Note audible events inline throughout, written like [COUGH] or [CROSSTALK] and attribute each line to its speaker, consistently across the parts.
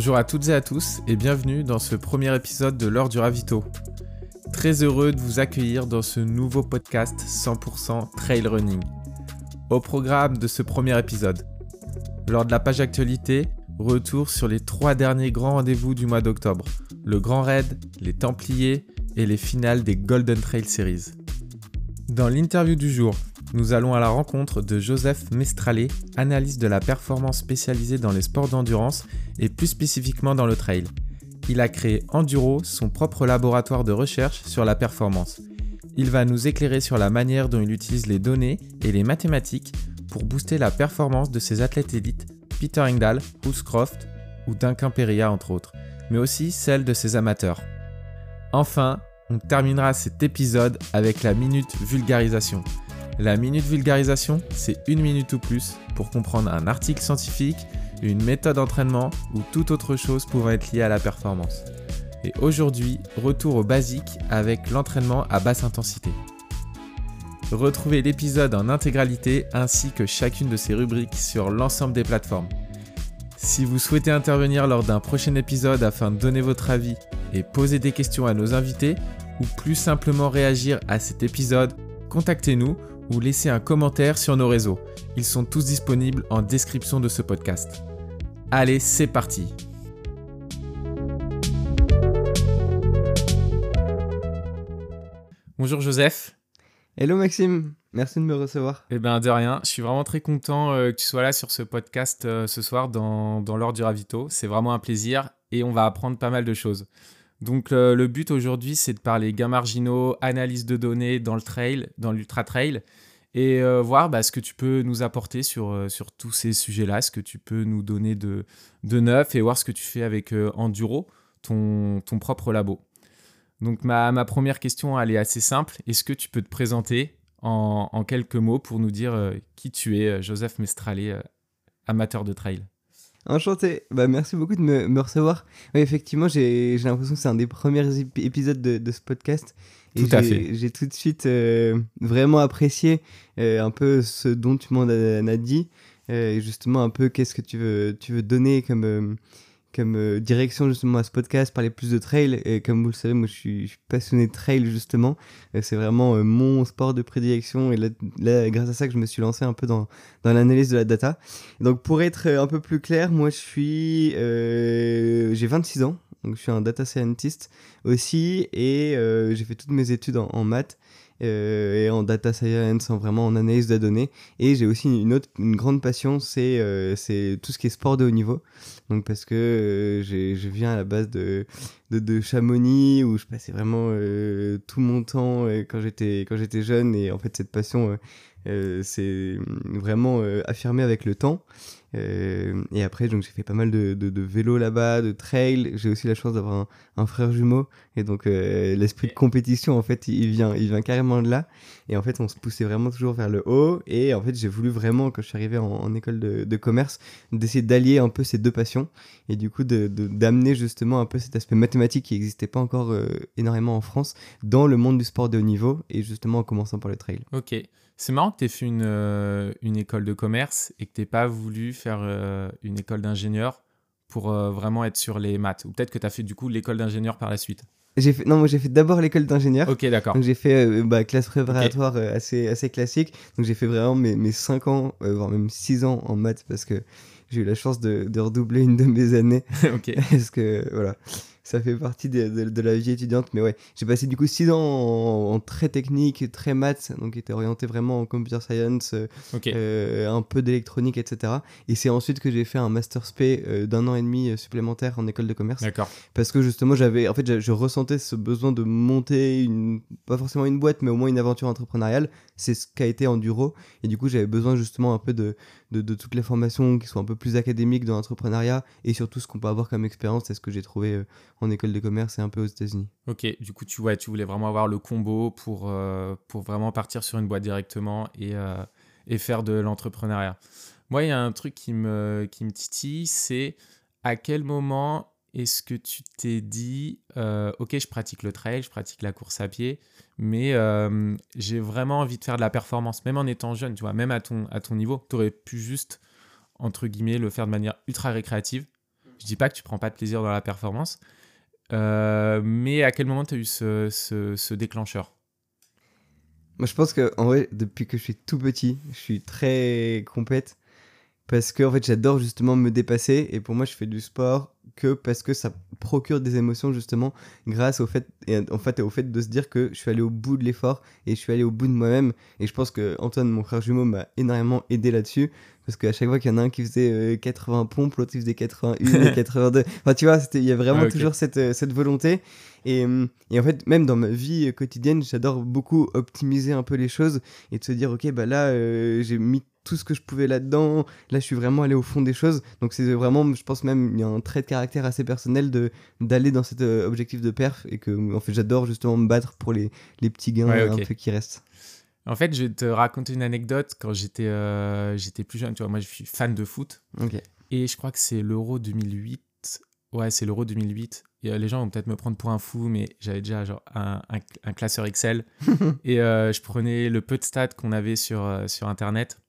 Speaker 1: Bonjour à toutes et à tous et bienvenue dans ce premier épisode de l'heure du ravito. Très heureux de vous accueillir dans ce nouveau podcast 100% trail running. Au programme de ce premier épisode, lors de la page actualité, retour sur les trois derniers grands rendez-vous du mois d'octobre, le Grand Raid, les Templiers et les finales des Golden Trail Series. Dans l'interview du jour, nous allons à la rencontre de Joseph Mestralé, analyste de la performance spécialisée dans les sports d'endurance et plus spécifiquement dans le trail. Il a créé Enduro, son propre laboratoire de recherche sur la performance. Il va nous éclairer sur la manière dont il utilise les données et les mathématiques pour booster la performance de ses athlètes élites, Peter Engdahl, Bruce Croft ou Duncan Peria entre autres, mais aussi celle de ses amateurs. Enfin, on terminera cet épisode avec la minute vulgarisation. La minute vulgarisation, c'est une minute ou plus pour comprendre un article scientifique, une méthode d'entraînement ou toute autre chose pouvant être liée à la performance. Et aujourd'hui, retour au basique avec l'entraînement à basse intensité. Retrouvez l'épisode en intégralité ainsi que chacune de ses rubriques sur l'ensemble des plateformes. Si vous souhaitez intervenir lors d'un prochain épisode afin de donner votre avis et poser des questions à nos invités, ou plus simplement réagir à cet épisode, contactez-nous ou laissez un commentaire sur nos réseaux. Ils sont tous disponibles en description de ce podcast. Allez, c'est parti Bonjour Joseph.
Speaker 2: Hello Maxime, merci de me recevoir.
Speaker 1: Eh bien de rien, je suis vraiment très content euh, que tu sois là sur ce podcast euh, ce soir dans, dans l'ordre du ravito. C'est vraiment un plaisir et on va apprendre pas mal de choses. Donc euh, le but aujourd'hui, c'est de parler gains marginaux, analyse de données dans le trail, dans l'ultra trail, et euh, voir bah, ce que tu peux nous apporter sur, euh, sur tous ces sujets-là, ce que tu peux nous donner de, de neuf, et voir ce que tu fais avec Enduro, ton, ton propre labo. Donc ma, ma, première question, elle est assez simple. Est-ce que tu peux te présenter en, en quelques mots pour nous dire qui tu es, Joseph Mestralé, amateur de trail?
Speaker 2: Enchanté, bah, merci beaucoup de me, me recevoir. Oui, effectivement, j'ai l'impression que c'est un des premiers épisodes de, de, ce podcast.
Speaker 1: Et tout à fait.
Speaker 2: J'ai tout de suite euh, vraiment apprécié euh, un peu ce dont tu m'en as, dit. Euh, et justement, un peu qu'est-ce que tu veux, tu veux donner comme comme direction justement à ce podcast, parler plus de trail. Et comme vous le savez, moi je suis, passionné de trail justement. C'est vraiment mon sport de prédilection. Et là, grâce à ça que je me suis lancé un peu dans, dans l'analyse de la data. donc pour être un peu plus clair, moi je suis... j'ai 26 ans. Donc je suis un data scientist aussi. Et j'ai fait toutes mes études en, maths. Euh, et en data science, en vraiment en analyse de données. Et j'ai aussi une autre, une grande passion, c'est euh, tout ce qui est sport de haut niveau. Donc parce que euh, je viens à la base de, de, de Chamonix où je passais vraiment tout mon temps quand quand j'étais jeune et en fait cette passion c'est vraiment affirmé avec le temps. Euh, et après, j'ai fait pas mal de, de, de vélo là-bas, de trail. J'ai aussi la chance d'avoir un, frère jumeau, et donc euh, l'esprit de compétition, en fait, il vient, il vient carrément de là. Et en fait, on se poussait vraiment toujours vers le haut. Et en fait, j'ai voulu vraiment, quand je suis arrivé en, école de, de commerce, d'essayer d'allier un peu ces deux passions, et du coup d'amener justement un peu cet aspect mathématique qui n'existait pas encore euh, énormément en France dans le monde du sport de haut niveau, et justement en commençant par le trail.
Speaker 1: Ok. C'est marrant que tu aies fait une, euh, une, école de commerce et que tu pas voulu faire euh, une école d'ingénieur pour euh, vraiment être sur les maths. Ou peut-être que tu as fait du coup l'école d'ingénieur par la suite.
Speaker 2: J'ai fait, non, moi j'ai fait d'abord l'école d'ingénieur.
Speaker 1: Ok, d'accord.
Speaker 2: Donc j'ai fait bah, classe préparatoire assez, assez classique. Donc j'ai fait vraiment mes, mes 5 ans, voire même 6 ans en maths parce que j'ai eu la chance de, de, redoubler une de mes années. [LAUGHS]
Speaker 1: ok. [LAUGHS]
Speaker 2: parce que voilà ça fait partie de, de, la vie étudiante. Mais ouais, j'ai passé du coup 6 ans en, très technique, très maths, donc était orienté vraiment en computer science, euh, euh, un peu d'électronique, etc. Et c'est ensuite que j'ai fait un master spé euh, d'un an et demi supplémentaire en école de commerce.
Speaker 1: D'accord.
Speaker 2: Parce que justement, j'avais, en fait, je ressentais ce besoin de monter une, pas forcément une boîte, mais au moins une aventure entrepreneuriale. C'est ce qu'a été Enduro. Et du coup, j'avais besoin justement un peu de, de, de, toutes les formations qui sont un peu plus académiques dans l'entrepreneuriat et surtout ce qu'on peut avoir comme expérience. C'est ce que j'ai trouvé en école de commerce et un peu aux États-Unis.
Speaker 1: Ok, du coup, tu, ouais, tu voulais vraiment avoir le combo pour, euh, pour vraiment partir sur une boîte directement et, euh, et faire de l'entrepreneuriat. Moi, il y a un truc qui me, qui me titille, c'est à quel moment est-ce que tu t'es dit, euh, ok, je pratique le trail, je pratique la course à pied, mais j'ai vraiment envie de faire de la performance, même en étant jeune, tu vois, même à ton, à ton niveau, tu aurais pu juste, entre guillemets, le faire de manière ultra récréative. Je dis pas que tu prends pas de plaisir dans la performance, mais à quel moment tu as eu ce, ce, ce déclencheur?
Speaker 2: Moi, je pense que en vrai, depuis que je suis tout petit, je suis très compète parce que en fait, j'adore justement me dépasser et pour moi, je fais du sport que parce que ça procure des émotions justement grâce au fait et en fait au fait de se dire que je suis allé au bout de l'effort et je suis allé au bout de moi-même. Et je pense que Antoine mon frère jumeau m'a énormément aidé là-dessus. Parce qu'à chaque fois qu'il y en a un qui faisait 80 euh, pompes l'autre il faisait 81 et [LAUGHS] 82 enfin tu vois il y a vraiment toujours cette, euh, cette volonté. Et, et, en fait même dans ma vie quotidienne j'adore beaucoup optimiser un peu les choses et de se dire ok bah là euh, j'ai mis tout ce que je pouvais là-dedans. Là, je suis vraiment allé au fond des choses. Donc, c'est vraiment, je pense même, il y a un trait de caractère assez personnel de d'aller dans cet euh, objectif de perf et que, en fait, j'adore justement me battre pour les, les petits gains un peu qui restent.
Speaker 1: En fait, je vais te raconter une anecdote. Quand j'étais euh, j'étais plus jeune, tu vois, moi, je suis fan de foot. Et je crois que c'est l'Euro 2008. Ouais, c'est l'Euro 2008. Et, les gens vont peut-être me prendre pour un fou, mais j'avais déjà genre un, un, classeur Excel. [LAUGHS] et euh, je prenais le peu de stats qu'on avait sur, sur Internet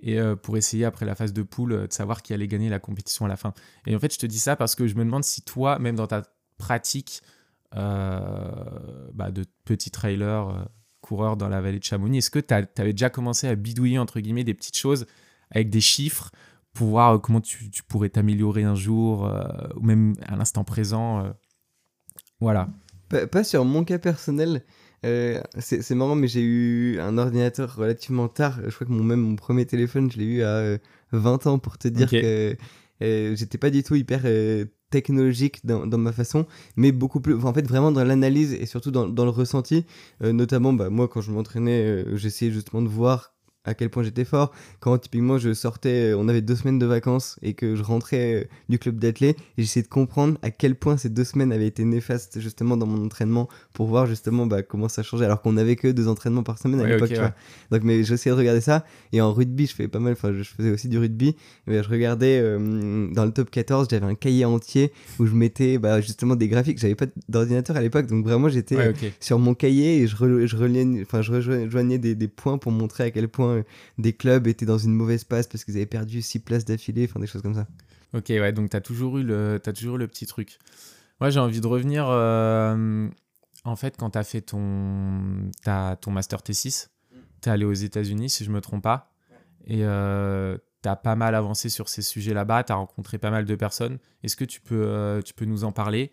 Speaker 1: et euh, pour essayer après la phase de poule euh, de savoir qui allait gagner la compétition à la fin. Et en fait, je te dis ça parce que je me demande si toi, même dans ta pratique euh, bah, de petit trailer, coureur dans la vallée de Chamonix, est-ce que tu avais déjà commencé à bidouiller entre guillemets des petites choses avec des chiffres pour voir comment tu, tu pourrais t'améliorer un jour ou même à l'instant présent Voilà.
Speaker 2: pas, sur mon cas personnel, euh, c'est marrant, mais j'ai eu un ordinateur relativement tard. Je crois que mon, même mon premier téléphone, je l'ai eu à 20 euh, ans pour te dire que euh, j'étais pas du tout hyper technologique dans, dans, ma façon, mais beaucoup plus, en fait, vraiment dans l'analyse et surtout dans, dans le ressenti. notamment, bah, moi, quand je m'entraînais, j'essayais justement de voir à quel point j'étais fort. Quand typiquement je sortais, euh, on avait deux semaines de vacances et que je rentrais euh, du club d'athlètes, j'essayais de comprendre à quel point ces deux semaines avaient été néfastes justement dans mon entraînement pour voir justement bah, comment ça changeait alors qu'on avait que deux entraînements par semaine à l'époque. Donc mais j'essayais de regarder ça et en rugby je fais pas mal, enfin je faisais aussi du rugby, mais je regardais euh, dans le top 14 j'avais un cahier entier où je mettais bah, justement des graphiques. J'avais pas d'ordinateur à l'époque donc vraiment j'étais sur mon cahier et je, je, enfin, je rejoignais des, des points pour montrer à quel point des clubs étaient dans une mauvaise passe parce qu'ils avaient perdu six places d'affilée, enfin des choses comme ça.
Speaker 1: Ok, ouais, donc tu as, toujours eu le, as toujours eu le petit truc. Moi, j'ai envie de revenir. Euh, en fait, quand tu as fait ton, as ton master T6, tu es allé aux États-Unis, si je me trompe pas. Et euh, tu as pas mal avancé sur ces sujets là-bas. Tu as rencontré pas mal de personnes. Est-ce que tu peux, euh, tu peux nous en parler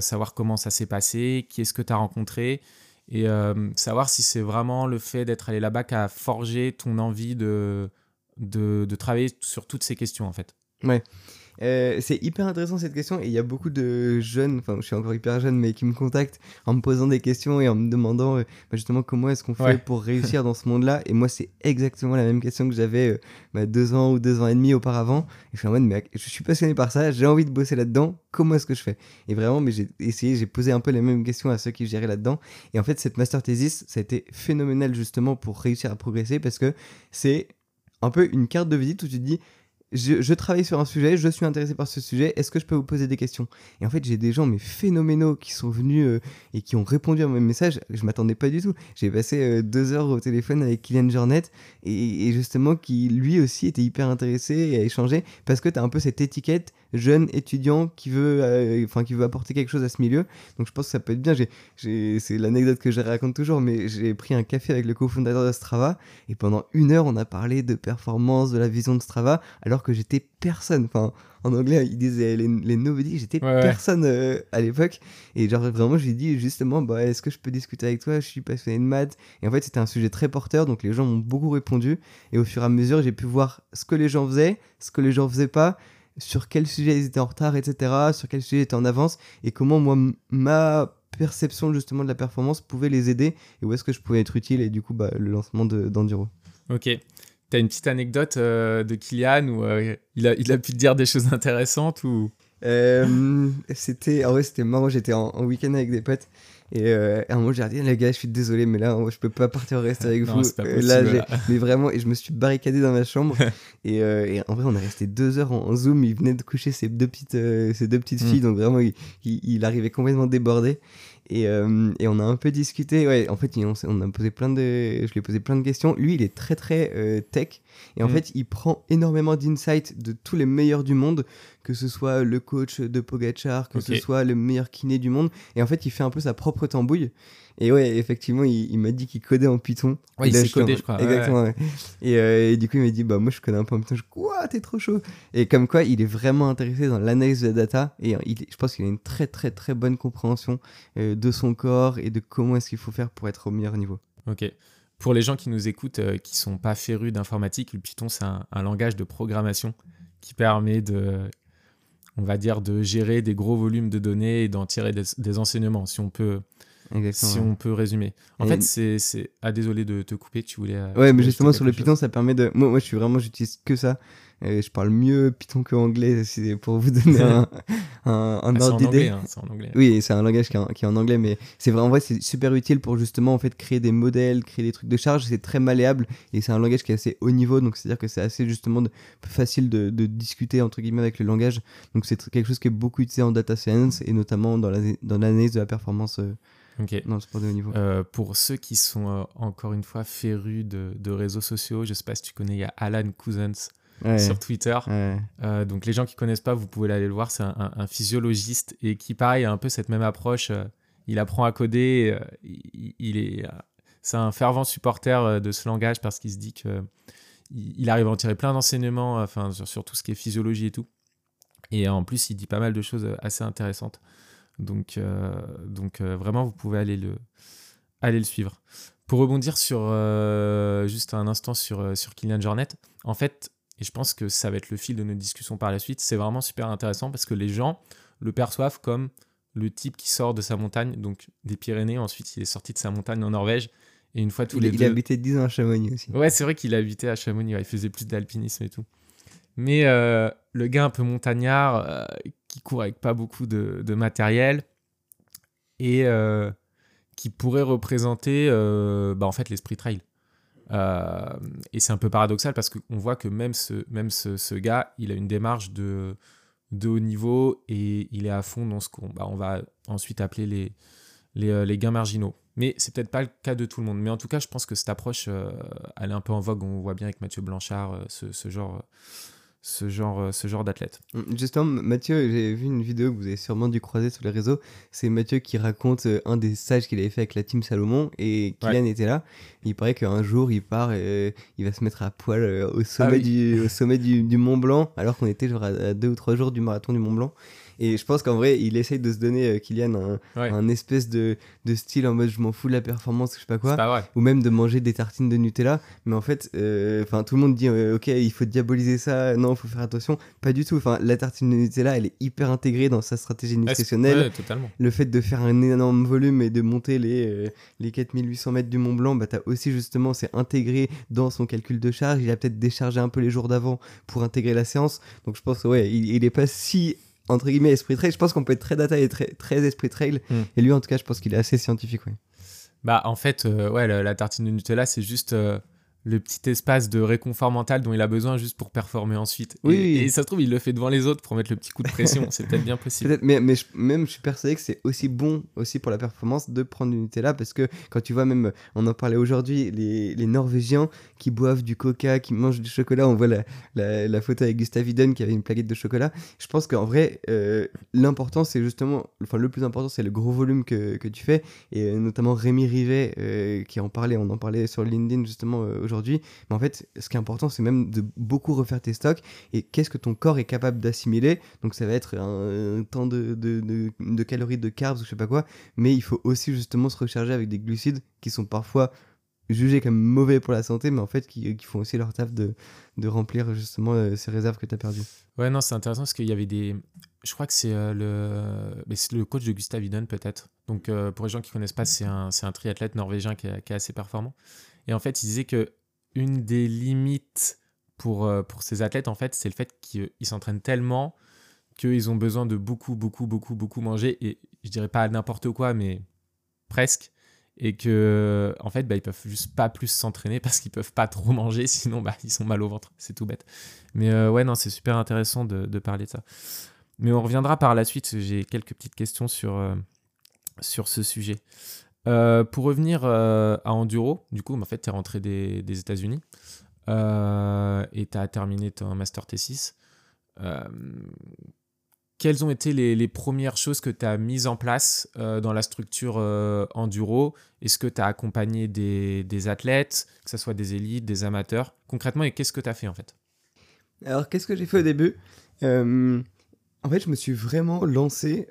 Speaker 1: Savoir comment ça s'est passé Qui est-ce que tu as rencontré et euh, savoir si c'est vraiment le fait d'être allé là-bas qui a forgé ton envie de, de, travailler sur toutes ces questions en fait.
Speaker 2: Ouais. Euh, c'est hyper intéressant cette question et il y a beaucoup de jeunes, enfin je suis encore hyper jeune, mais qui me contactent en me posant des questions et en me demandant euh, bah, justement comment est-ce qu'on fait pour réussir dans ce monde-là. Et moi c'est exactement la même question que j'avais euh, bah, deux ans ou deux ans et demi auparavant. Et je suis en mode mais je suis passionné par ça, j'ai envie de bosser là-dedans, comment est-ce que je fais? Et vraiment, mais j'ai essayé, j'ai posé un peu les mêmes questions à ceux qui géraient là-dedans. Et en fait cette master thesis, ça a été phénoménal justement pour réussir à progresser parce que c'est un peu une carte de visite où tu te dis je, travaille sur un sujet, je suis intéressé par ce sujet, est-ce que je peux vous poser des questions? Et en fait, j'ai des gens mais phénoménaux qui sont venus euh, et qui ont répondu à mes messages. Je m'attendais pas du tout. J'ai passé euh, deux heures au téléphone avec Kylian Jornet et, justement qui lui aussi était hyper intéressé et a échangé parce que tu as un peu cette étiquette jeune étudiant qui veut, euh, qui veut apporter quelque chose à ce milieu. Donc je pense que ça peut être bien. C'est l'anecdote que je raconte toujours, mais j'ai pris un café avec le cofondateur de Strava et pendant une heure on a parlé de performance, de la vision de Strava, alors que j'étais personne. Enfin, en anglais ils disaient les, les nobody, j'étais personne euh, à l'époque. Et genre vraiment je lui ai dit justement, bah est-ce que je peux discuter avec toi? Je suis passionné de maths. Et en fait c'était un sujet très porteur, donc les gens m'ont beaucoup répondu. Et au fur et à mesure j'ai pu voir ce que les gens faisaient, ce que les gens faisaient pas sur quel sujet ils étaient en retard, etc., sur quel sujet ils étaient en avance, et comment moi, ma perception justement de la performance pouvait les aider, et où est-ce que je pouvais être utile, et du coup, bah, le lancement d'Enduro.
Speaker 1: ok. Tu as une petite anecdote euh, de Kylian où euh, il, a, il a pu te dire des choses intéressantes ou...
Speaker 2: Euh, c'était en vrai c'était marrant j'étais en, en week-end avec des potes et à un moment, j'ai dit, les gars, je suis désolé, mais là, je peux pas partir au reste avec vous.
Speaker 1: Là,
Speaker 2: mais vraiment, et je me suis barricadé dans ma chambre. [LAUGHS] et, et, en vrai, on est resté deux heures en, Zoom. Il venait de coucher ses deux petites, ses deux petites hmm. filles, donc vraiment, il, il, arrivait complètement débordé. Et, euh, et, on a un peu discuté. Ouais, en fait, on, on, a posé plein de, je lui ai posé plein de questions. Lui, il est très très euh, tech. Et en mm. fait, il prend énormément d'insights de tous les meilleurs du monde, que ce soit le coach de Pogachar, que ce soit le meilleur kiné du monde. Et en fait, il fait un peu sa propre tambouille. Et ouais, effectivement, il, m'a dit qu'il codait en Python.
Speaker 1: Ouais, il s'est codé, je crois.
Speaker 2: Exactement. Ouais. Et, et, du coup, il m'a dit, bah moi, je connais un peu en Python. Je quoi, t'es trop chaud. Et comme quoi, il est vraiment intéressé dans l'analyse de la data. Et il, je pense qu'il a une très, très, très bonne compréhension euh, de son corps et de comment est-ce qu'il faut faire pour être au meilleur niveau.
Speaker 1: Ok. Pour les gens qui nous écoutent, euh, qui sont pas férus d'informatique, le Python, c'est un, langage de programmation qui permet de, on va dire, de gérer des gros volumes de données et d'en tirer des, enseignements, si on peut, si on peut résumer. En fait, c'est. Ah, désolé de te couper, tu voulais. Euh,
Speaker 2: ouais, mais justement, sur le Python, ça permet de. Moi, moi je suis vraiment, j'utilise que ça je parle mieux Python que anglais, c'est pour vous donner [LAUGHS] un, un, un
Speaker 1: ah,
Speaker 2: ordre d'idée.
Speaker 1: Hein, c'est en anglais.
Speaker 2: Oui, c'est un langage qui est, en, qui est en anglais, mais c'est vraiment vrai, c'est super utile pour justement en fait créer des modèles, créer des trucs de charge. C'est très malléable et c'est un langage qui est assez haut niveau, donc c'est à dire que c'est assez justement facile de, de, discuter entre guillemets avec le langage. Donc c'est quelque chose qui est beaucoup utilisé en data science et notamment dans l'analyse de la performance. Euh, dans le sport de haut niveau.
Speaker 1: Euh, pour ceux qui sont euh, encore une fois férus de, de, réseaux sociaux, je sais pas si tu connais, il y a Alan Cousins sur Twitter. Euh, donc les gens qui connaissent pas, vous pouvez aller le voir. C'est un, physiologiste et qui, pareil, a un peu cette même approche. Euh, il apprend à coder. Euh, il, est, c'est un fervent supporter de ce langage parce qu'il se dit que il arrive à en tirer plein d'enseignements, enfin sur, tout ce qui est physiologie et tout. Et en plus, il dit pas mal de choses assez intéressantes. Donc, donc vraiment, vous pouvez aller le, aller le suivre. Pour rebondir sur juste un instant sur, sur Kylian Jornet, en fait, et je pense que ça va être le fil de nos discussions par la suite. C'est vraiment super intéressant parce que les gens le perçoivent comme le type qui sort de sa montagne, donc des Pyrénées. Ensuite, il est sorti de sa montagne en Norvège. Et une fois tous les
Speaker 2: il
Speaker 1: deux.
Speaker 2: Il habitait 10 ans à Chamonix aussi.
Speaker 1: Ouais, c'est vrai qu'il habitait à Chamonix. il faisait plus d'alpinisme et tout. Mais euh, le gars un peu montagnard, euh, qui court avec pas beaucoup de, matériel et euh, qui pourrait représenter bah, en fait l'esprit trail. Euh, et c'est un peu paradoxal parce qu'on voit que même, ce, même ce, gars, il a une démarche de, de haut niveau et il est à fond dans ce qu'on bah, on va ensuite appeler les, les, euh, les gains marginaux. Mais c'est peut-être pas le cas de tout le monde. Mais en tout cas, je pense que cette approche, euh, elle est un peu en vogue. On voit bien avec Mathieu Blanchard ce, ce genre ce genre, euh, ce genre d'athlète.
Speaker 2: Mm, justement, Mathieu, j'ai vu une vidéo que vous avez sûrement dû croiser sur les réseaux. C'est Mathieu qui raconte euh, un des stages qu'il avait fait avec la team Salomon et Kylian était là. Il paraît qu'un jour, il part et il va se mettre à poil euh, au sommet, ah du, au sommet du, du, [LAUGHS] Mont Blanc, alors qu'on était genre à deux ou trois jours du marathon du Mont Blanc. Et je pense qu'en vrai, il essaye de se donner, euh, Kylian, un, espèce de, de, style en mode je m'en fous de la performance, je sais pas quoi. Ou même de manger des tartines de Nutella. Mais en fait, euh, enfin tout le monde dit euh, ok, il faut diaboliser ça, non, il faut faire attention. Pas du tout. Enfin, la tartine de Nutella, elle est hyper intégrée dans sa stratégie nutritionnelle.
Speaker 1: totalement.
Speaker 2: Le fait de faire un énorme volume et de monter les, les 4800 mètres du Mont Blanc, bah, as aussi justement, c'est intégré dans son calcul de charge. Il a peut-être déchargé un peu les jours d'avant pour intégrer la séance. Donc je pense, ouais, il, il est pas si entre guillemets esprit trail. Je pense qu'on peut être très data et très, très esprit trail. Hmm. Et lui, en tout cas, je pense qu'il est assez scientifique. Oui.
Speaker 1: Bah, en fait, euh, ouais, la, tartine de Nutella, c'est juste euh, le petit espace de réconfort mental dont il a besoin juste pour performer ensuite.
Speaker 2: Oui,
Speaker 1: et, ça se trouve, il le fait devant les autres pour mettre le petit coup de pression. c'est peut-être bien possible.
Speaker 2: Peut mais, mais même, je suis persuadé que c'est aussi bon aussi pour la performance de prendre du Nutella parce que quand tu vois, même, on en parlait aujourd'hui, les, les, Norvégiens qui boivent du coca, qui mangent du chocolat, on voit la, la, photo avec Gustav Iden qui avait une plaquette de chocolat. Je pense qu'en vrai, euh, l'important, c'est justement, enfin, le plus important, c'est le gros volume que, que tu fais. Et euh, notamment Rémi Rivet euh, qui en parlait, on en parlait sur LinkedIn justement aujourd'hui mais en fait, ce qui est important, c'est même de beaucoup refaire tes stocks et qu'est-ce que ton corps est capable d'assimiler. Donc ça va être un, temps de, calories, de carbs ou je sais pas quoi. Mais il faut aussi justement se recharger avec des glucides qui sont parfois jugés comme mauvais pour la santé, mais en fait qui, font aussi leur taf de, remplir justement euh, ces réserves que tu as perdues.
Speaker 1: Ouais, non, c'est intéressant parce qu'il y avait des. Je crois que c'est euh, le... le coach de Gustav Iden, peut-être. Donc, euh, pour les gens qui connaissent pas, c'est un, triathlète norvégien qui est, assez performant. Et en fait, il disait que une des limites pour, euh, pour ces athlètes, en fait, c'est le fait qu'ils s'entraînent tellement qu'ils ont besoin de beaucoup, beaucoup, beaucoup, beaucoup manger. Et je dirais pas n'importe quoi, mais presque. Et que, en fait, bah, ils peuvent juste pas plus s'entraîner parce qu'ils peuvent pas trop manger, [LAUGHS] sinon bah, ils sont mal au ventre. C'est tout bête. Mais euh, ouais, non, c'est super intéressant de, parler de ça. Mais on reviendra par la suite. J'ai quelques petites questions sur, euh, sur ce sujet. Euh, pour revenir à Enduro, du coup, en fait, tu es rentré des, États-Unis et tu as terminé ton Master T6 quelles ont été les, premières choses que tu as mises en place euh, dans la structure euh, enduro? Est-ce que tu as accompagné des, athlètes, que ce soit des élites, des amateurs? Concrètement, et qu'est-ce que tu as fait en fait?
Speaker 2: Alors, qu'est-ce que j'ai fait au début? Euh, En fait, je me suis vraiment lancé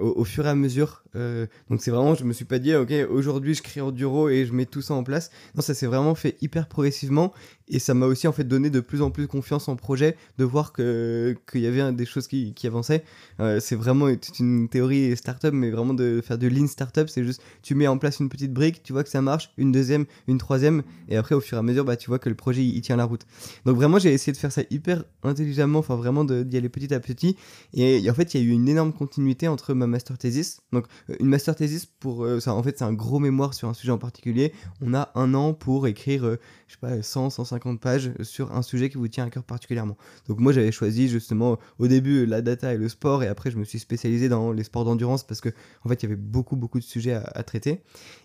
Speaker 2: au, fur et à mesure euh, donc c'est vraiment, je me suis pas dit, ok, aujourd'hui je crée Enduro et je mets tout ça en place. Non, ça s'est vraiment fait hyper progressivement et ça m'a aussi en fait donné de plus en plus confiance en projet, de voir que qu'il y avait des choses qui, avançaient. Euh, c'est vraiment une théorie startup, mais vraiment de faire de lean startup, c'est juste tu mets en place une petite brique, tu vois que ça marche, une deuxième, une troisième, et après au fur et à mesure, bah tu vois que le projet il, tient la route. Donc vraiment j'ai essayé de faire ça hyper intelligemment, enfin vraiment d'y aller petit à petit. Et, en fait il y a eu une énorme continuité entre ma master thesis, donc une master thesis pour euh, ça en fait c'est un gros mémoire sur un sujet en particulier. On a un an pour écrire euh, je sais pas 100 150 pages sur un sujet qui vous tient à cœur particulièrement. Donc moi j'avais choisi justement au début la data et le sport et après je me suis spécialisé dans les sports d'endurance parce que en fait il y avait beaucoup beaucoup de sujets à traiter.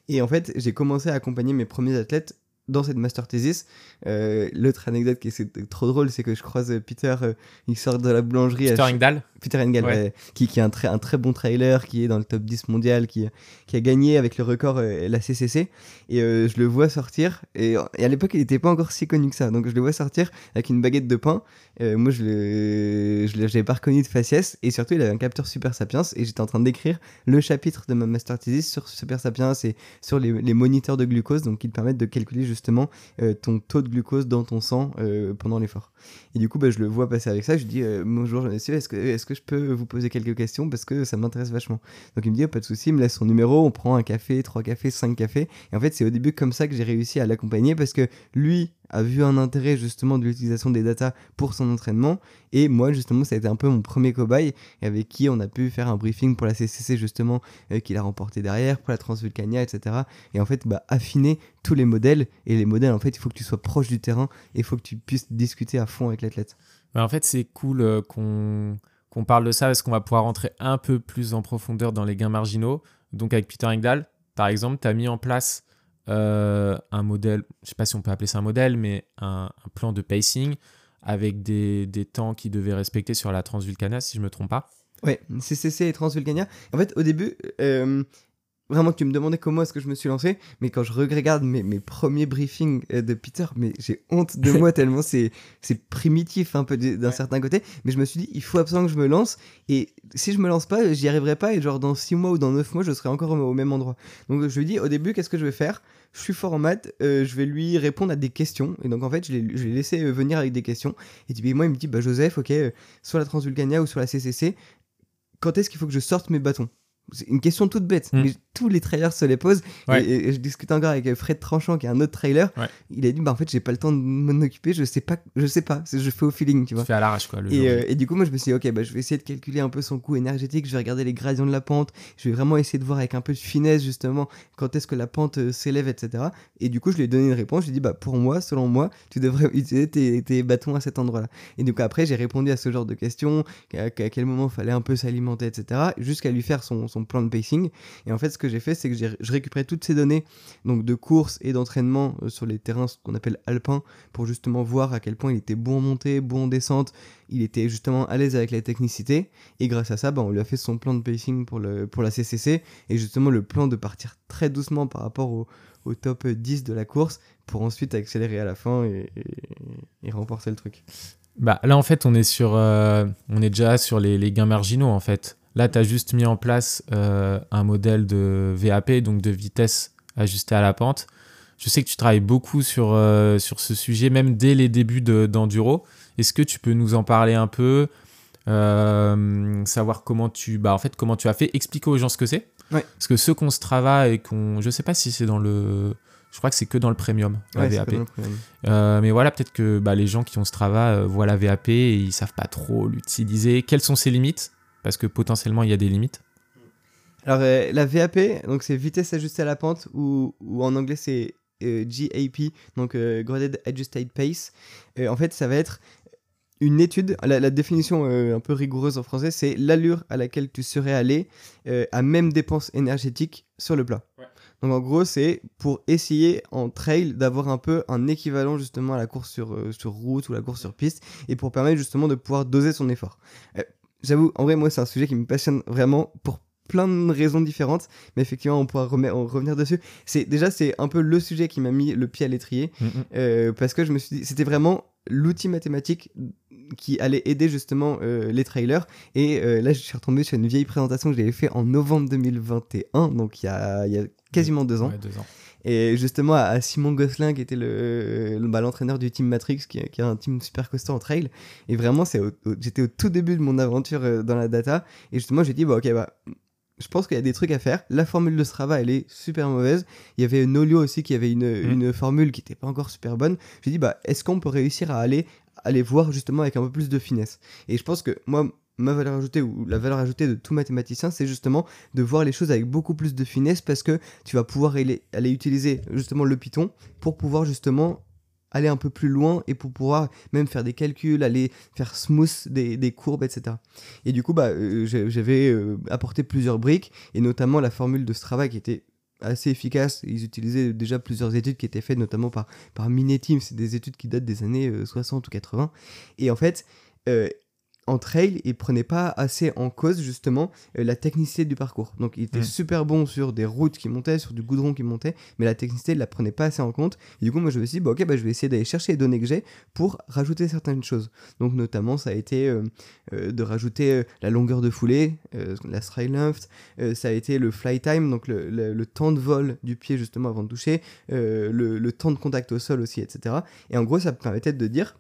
Speaker 2: Et en fait j'ai commencé à accompagner mes premiers athlètes dans cette master thesis. Euh, l'autre anecdote qui est trop drôle, c'est que je croise Peter, euh, il sort de la boulangerie.
Speaker 1: Peter Engdahl
Speaker 2: Peter Engdahl, qui, qui est un très, un très bon trailer, qui est dans le top 10 mondial, qui, qui a gagné avec le record euh, la CCC. Et je le vois sortir, et, à l'époque, il n'était pas encore si connu que ça. Donc je le vois sortir avec une baguette de pain. moi, je ne l'avais pas reconnu de faciès, et surtout, il avait un capteur Super Sapiens, et j'étais en train d'écrire le chapitre de ma master thesis sur Super Sapiens et sur les, les moniteurs de glucose, donc qui permettent de calculer justement euh, ton taux de glucose dans ton sang euh, pendant l'effort. Et du coup, bah, je le vois passer avec ça. Je lui dis euh, Bonjour, jean est-ce que, est que je peux vous poser quelques questions Parce que ça m'intéresse vachement. Donc il me dit oh, Pas de souci, il me laisse son numéro. On prend un café, trois cafés, cinq cafés. Et en fait, c'est au début comme ça que j'ai réussi à l'accompagner parce que lui, a vu un intérêt justement de l'utilisation des data pour son entraînement. Et moi, justement, ça a été un peu mon premier cobaye avec qui on a pu faire un briefing pour la CCC, justement, euh, qu'il a remporté derrière, pour la Transvulcania, etc. Et en fait, bah, affiner tous les modèles. Et les modèles, en fait, il faut que tu sois proche du terrain et il faut que tu puisses discuter à fond avec l'athlète.
Speaker 1: En fait, c'est cool euh, qu'on qu'on parle de ça parce qu'on va pouvoir rentrer un peu plus en profondeur dans les gains marginaux. Donc, avec Peter Engdahl, par exemple, tu as mis en place euh, un modèle, je ne sais pas si on peut appeler ça un modèle, mais un, plan de pacing avec des, des, temps qui devaient respecter sur la Transvulcania, si je ne me trompe pas.
Speaker 2: Ouais, CCC et Transvulcania. En fait, au début, euh, vraiment, tu me demandais comment est-ce que je me suis lancé, mais quand je regarde mes, mes premiers briefings euh, de Peter, mais j'ai honte de moi [LAUGHS] tellement c'est primitif un peu d'un certain côté, mais je me suis dit, il faut absolument que je me lance, et si je me lance pas, j'y arriverai pas, et genre dans 6 mois ou dans 9 mois, je serai encore au, même endroit. Donc je lui dis, au début, qu'est-ce que je vais faire? Je suis fort en maths, euh, je vais lui répondre à des questions. Et donc en fait, je l'ai laissé euh, venir avec des questions. Et puis moi, il me dit, bah Joseph, ok, sur la Transvulcania ou sur la CCC, quand est-ce qu'il faut que je sorte mes bâtons? C'est une question toute bête, hmm. mais tous les trailers se les posent. Et, je discute encore avec Fred Tranchant, qui est un autre trailer. Il a dit bah, en fait, j'ai pas le temps de m'en occuper, je sais pas, je sais pas, je fais au feeling, tu vois.
Speaker 1: Tu fais à l'arrache, quoi.
Speaker 2: et, euh, et, du coup, moi, je me suis dit, ok, bah, je vais essayer de calculer un peu son coût énergétique, je vais regarder les gradients de la pente, je vais vraiment essayer de voir avec un peu de finesse, justement, quand est-ce que la pente euh, s'élève, etc. Et du coup, je lui ai donné une réponse. Je lui ai dit, bah, pour moi, selon moi, tu devrais [LAUGHS] utiliser tes, tes bâtons à cet endroit-là. Et du coup, après, j'ai répondu à ce genre de questions, à, quel moment il fallait un peu s'alimenter, etc., jusqu'à lui faire son, son plan de pacing. Et en fait, ce que j'ai fait, c'est que je récupérais toutes ces données donc de course et d'entraînement euh, sur les terrains qu'on appelle alpins pour justement voir à quel point il était bon en montée, bon en descente, il était justement à l'aise avec la technicité. Et grâce à ça, bah, on lui a fait son plan de pacing pour, le, pour la CCC et justement le plan de partir très doucement par rapport au, top 10 de la course pour ensuite accélérer à la fin et, remporter le truc.
Speaker 1: Bah, là, en fait, on est, sur, euh, on est déjà sur les gains marginaux, en fait. Là, tu as juste mis en place euh, un modèle de VAP, donc de vitesse ajustée à la pente. Je sais que tu travailles beaucoup sur, euh, sur ce sujet, même dès les débuts d'Enduro. Est-ce que tu peux nous en parler un peu euh, Savoir comment tu, bah, en fait, comment tu as fait? Expliquer aux gens ce que c'est. Parce que ceux qu'on se travaille et qu'on. Je sais pas si c'est dans le. Je crois que c'est que dans le premium, la VAP. mais voilà, peut-être que bah, les gens qui ont ce travail voient la VAP et ils savent pas trop l'utiliser. Quelles sont ses limites? Parce que potentiellement il y a des limites
Speaker 2: Alors euh, la VAP, donc c'est vitesse ajustée à la pente, ou, en anglais c'est euh, GAP, donc euh, Graded Adjusted Pace. en fait, ça va être une étude, la, définition euh, un peu rigoureuse en français, c'est l'allure à laquelle tu serais allé euh, à même dépense énergétique sur le plat. Donc en gros, c'est pour essayer en trail d'avoir un peu un équivalent justement à la course sur, euh, sur route ou la course sur piste et pour permettre justement de pouvoir doser son effort. J'avoue, en vrai, moi, c'est un sujet qui me passionne vraiment pour plein de raisons différentes, mais effectivement, on pourra revenir dessus. C'est déjà, c'est un peu le sujet qui m'a mis le pied à l'étrier, mm, mm. parce que je me suis dit, c'était vraiment l'outil mathématique qui allait aider justement euh, les trailers. Et euh, là, je suis retombé sur une vieille présentation que j'avais fait en novembre 2021, donc il y a, y a quasiment deux ans. Et justement, à, Simon Gosselin, qui était le, bah, l'entraîneur du team Matrix, qui, qui, a un team super costaud en trail. Et vraiment, c'est j'étais au tout début de mon aventure euh, dans la data. Et justement, j'ai dit, bah, ok, bah, je pense qu'il y a des trucs à faire. La formule de Strava, elle est super mauvaise. Il y avait Nolio aussi qui avait une, mm. une formule qui n'était pas encore super bonne. J'ai dit, bah, est-ce qu'on peut réussir à aller aller voir justement avec un peu plus de finesse? Et je pense que moi, ma valeur ajoutée ou la valeur ajoutée de tout mathématicien, c'est justement de voir les choses avec beaucoup plus de finesse parce que tu vas pouvoir aller, utiliser justement le Python pour pouvoir justement aller un peu plus loin et pour pouvoir même faire des calculs, aller faire smooth des, courbes, etc. Et du coup, bah, euh, j'avais euh, apporté plusieurs briques et notamment la formule de Strava qui était assez efficace. Ils utilisaient déjà plusieurs études qui étaient faites notamment par, par Mineteam. C'est des études qui datent des années 60 euh, ou 80. Et en fait, en trail, il prenait pas assez en cause justement euh, la technicité du parcours. Donc il était mm. super bon sur des routes qui montaient, sur du goudron qui montait, mais la technicité, il la prenait pas assez en compte. Et du coup, moi je me suis dit, bah, ok, bah, je vais essayer d'aller chercher les données que j'ai pour rajouter certaines choses. Donc notamment, ça a été euh, euh, de rajouter la longueur de foulée, la stride length, ça a été le fly time, donc le, temps de vol du pied justement avant de toucher, le, le temps de contact au sol aussi, etc. Et en gros, ça me permettait de dire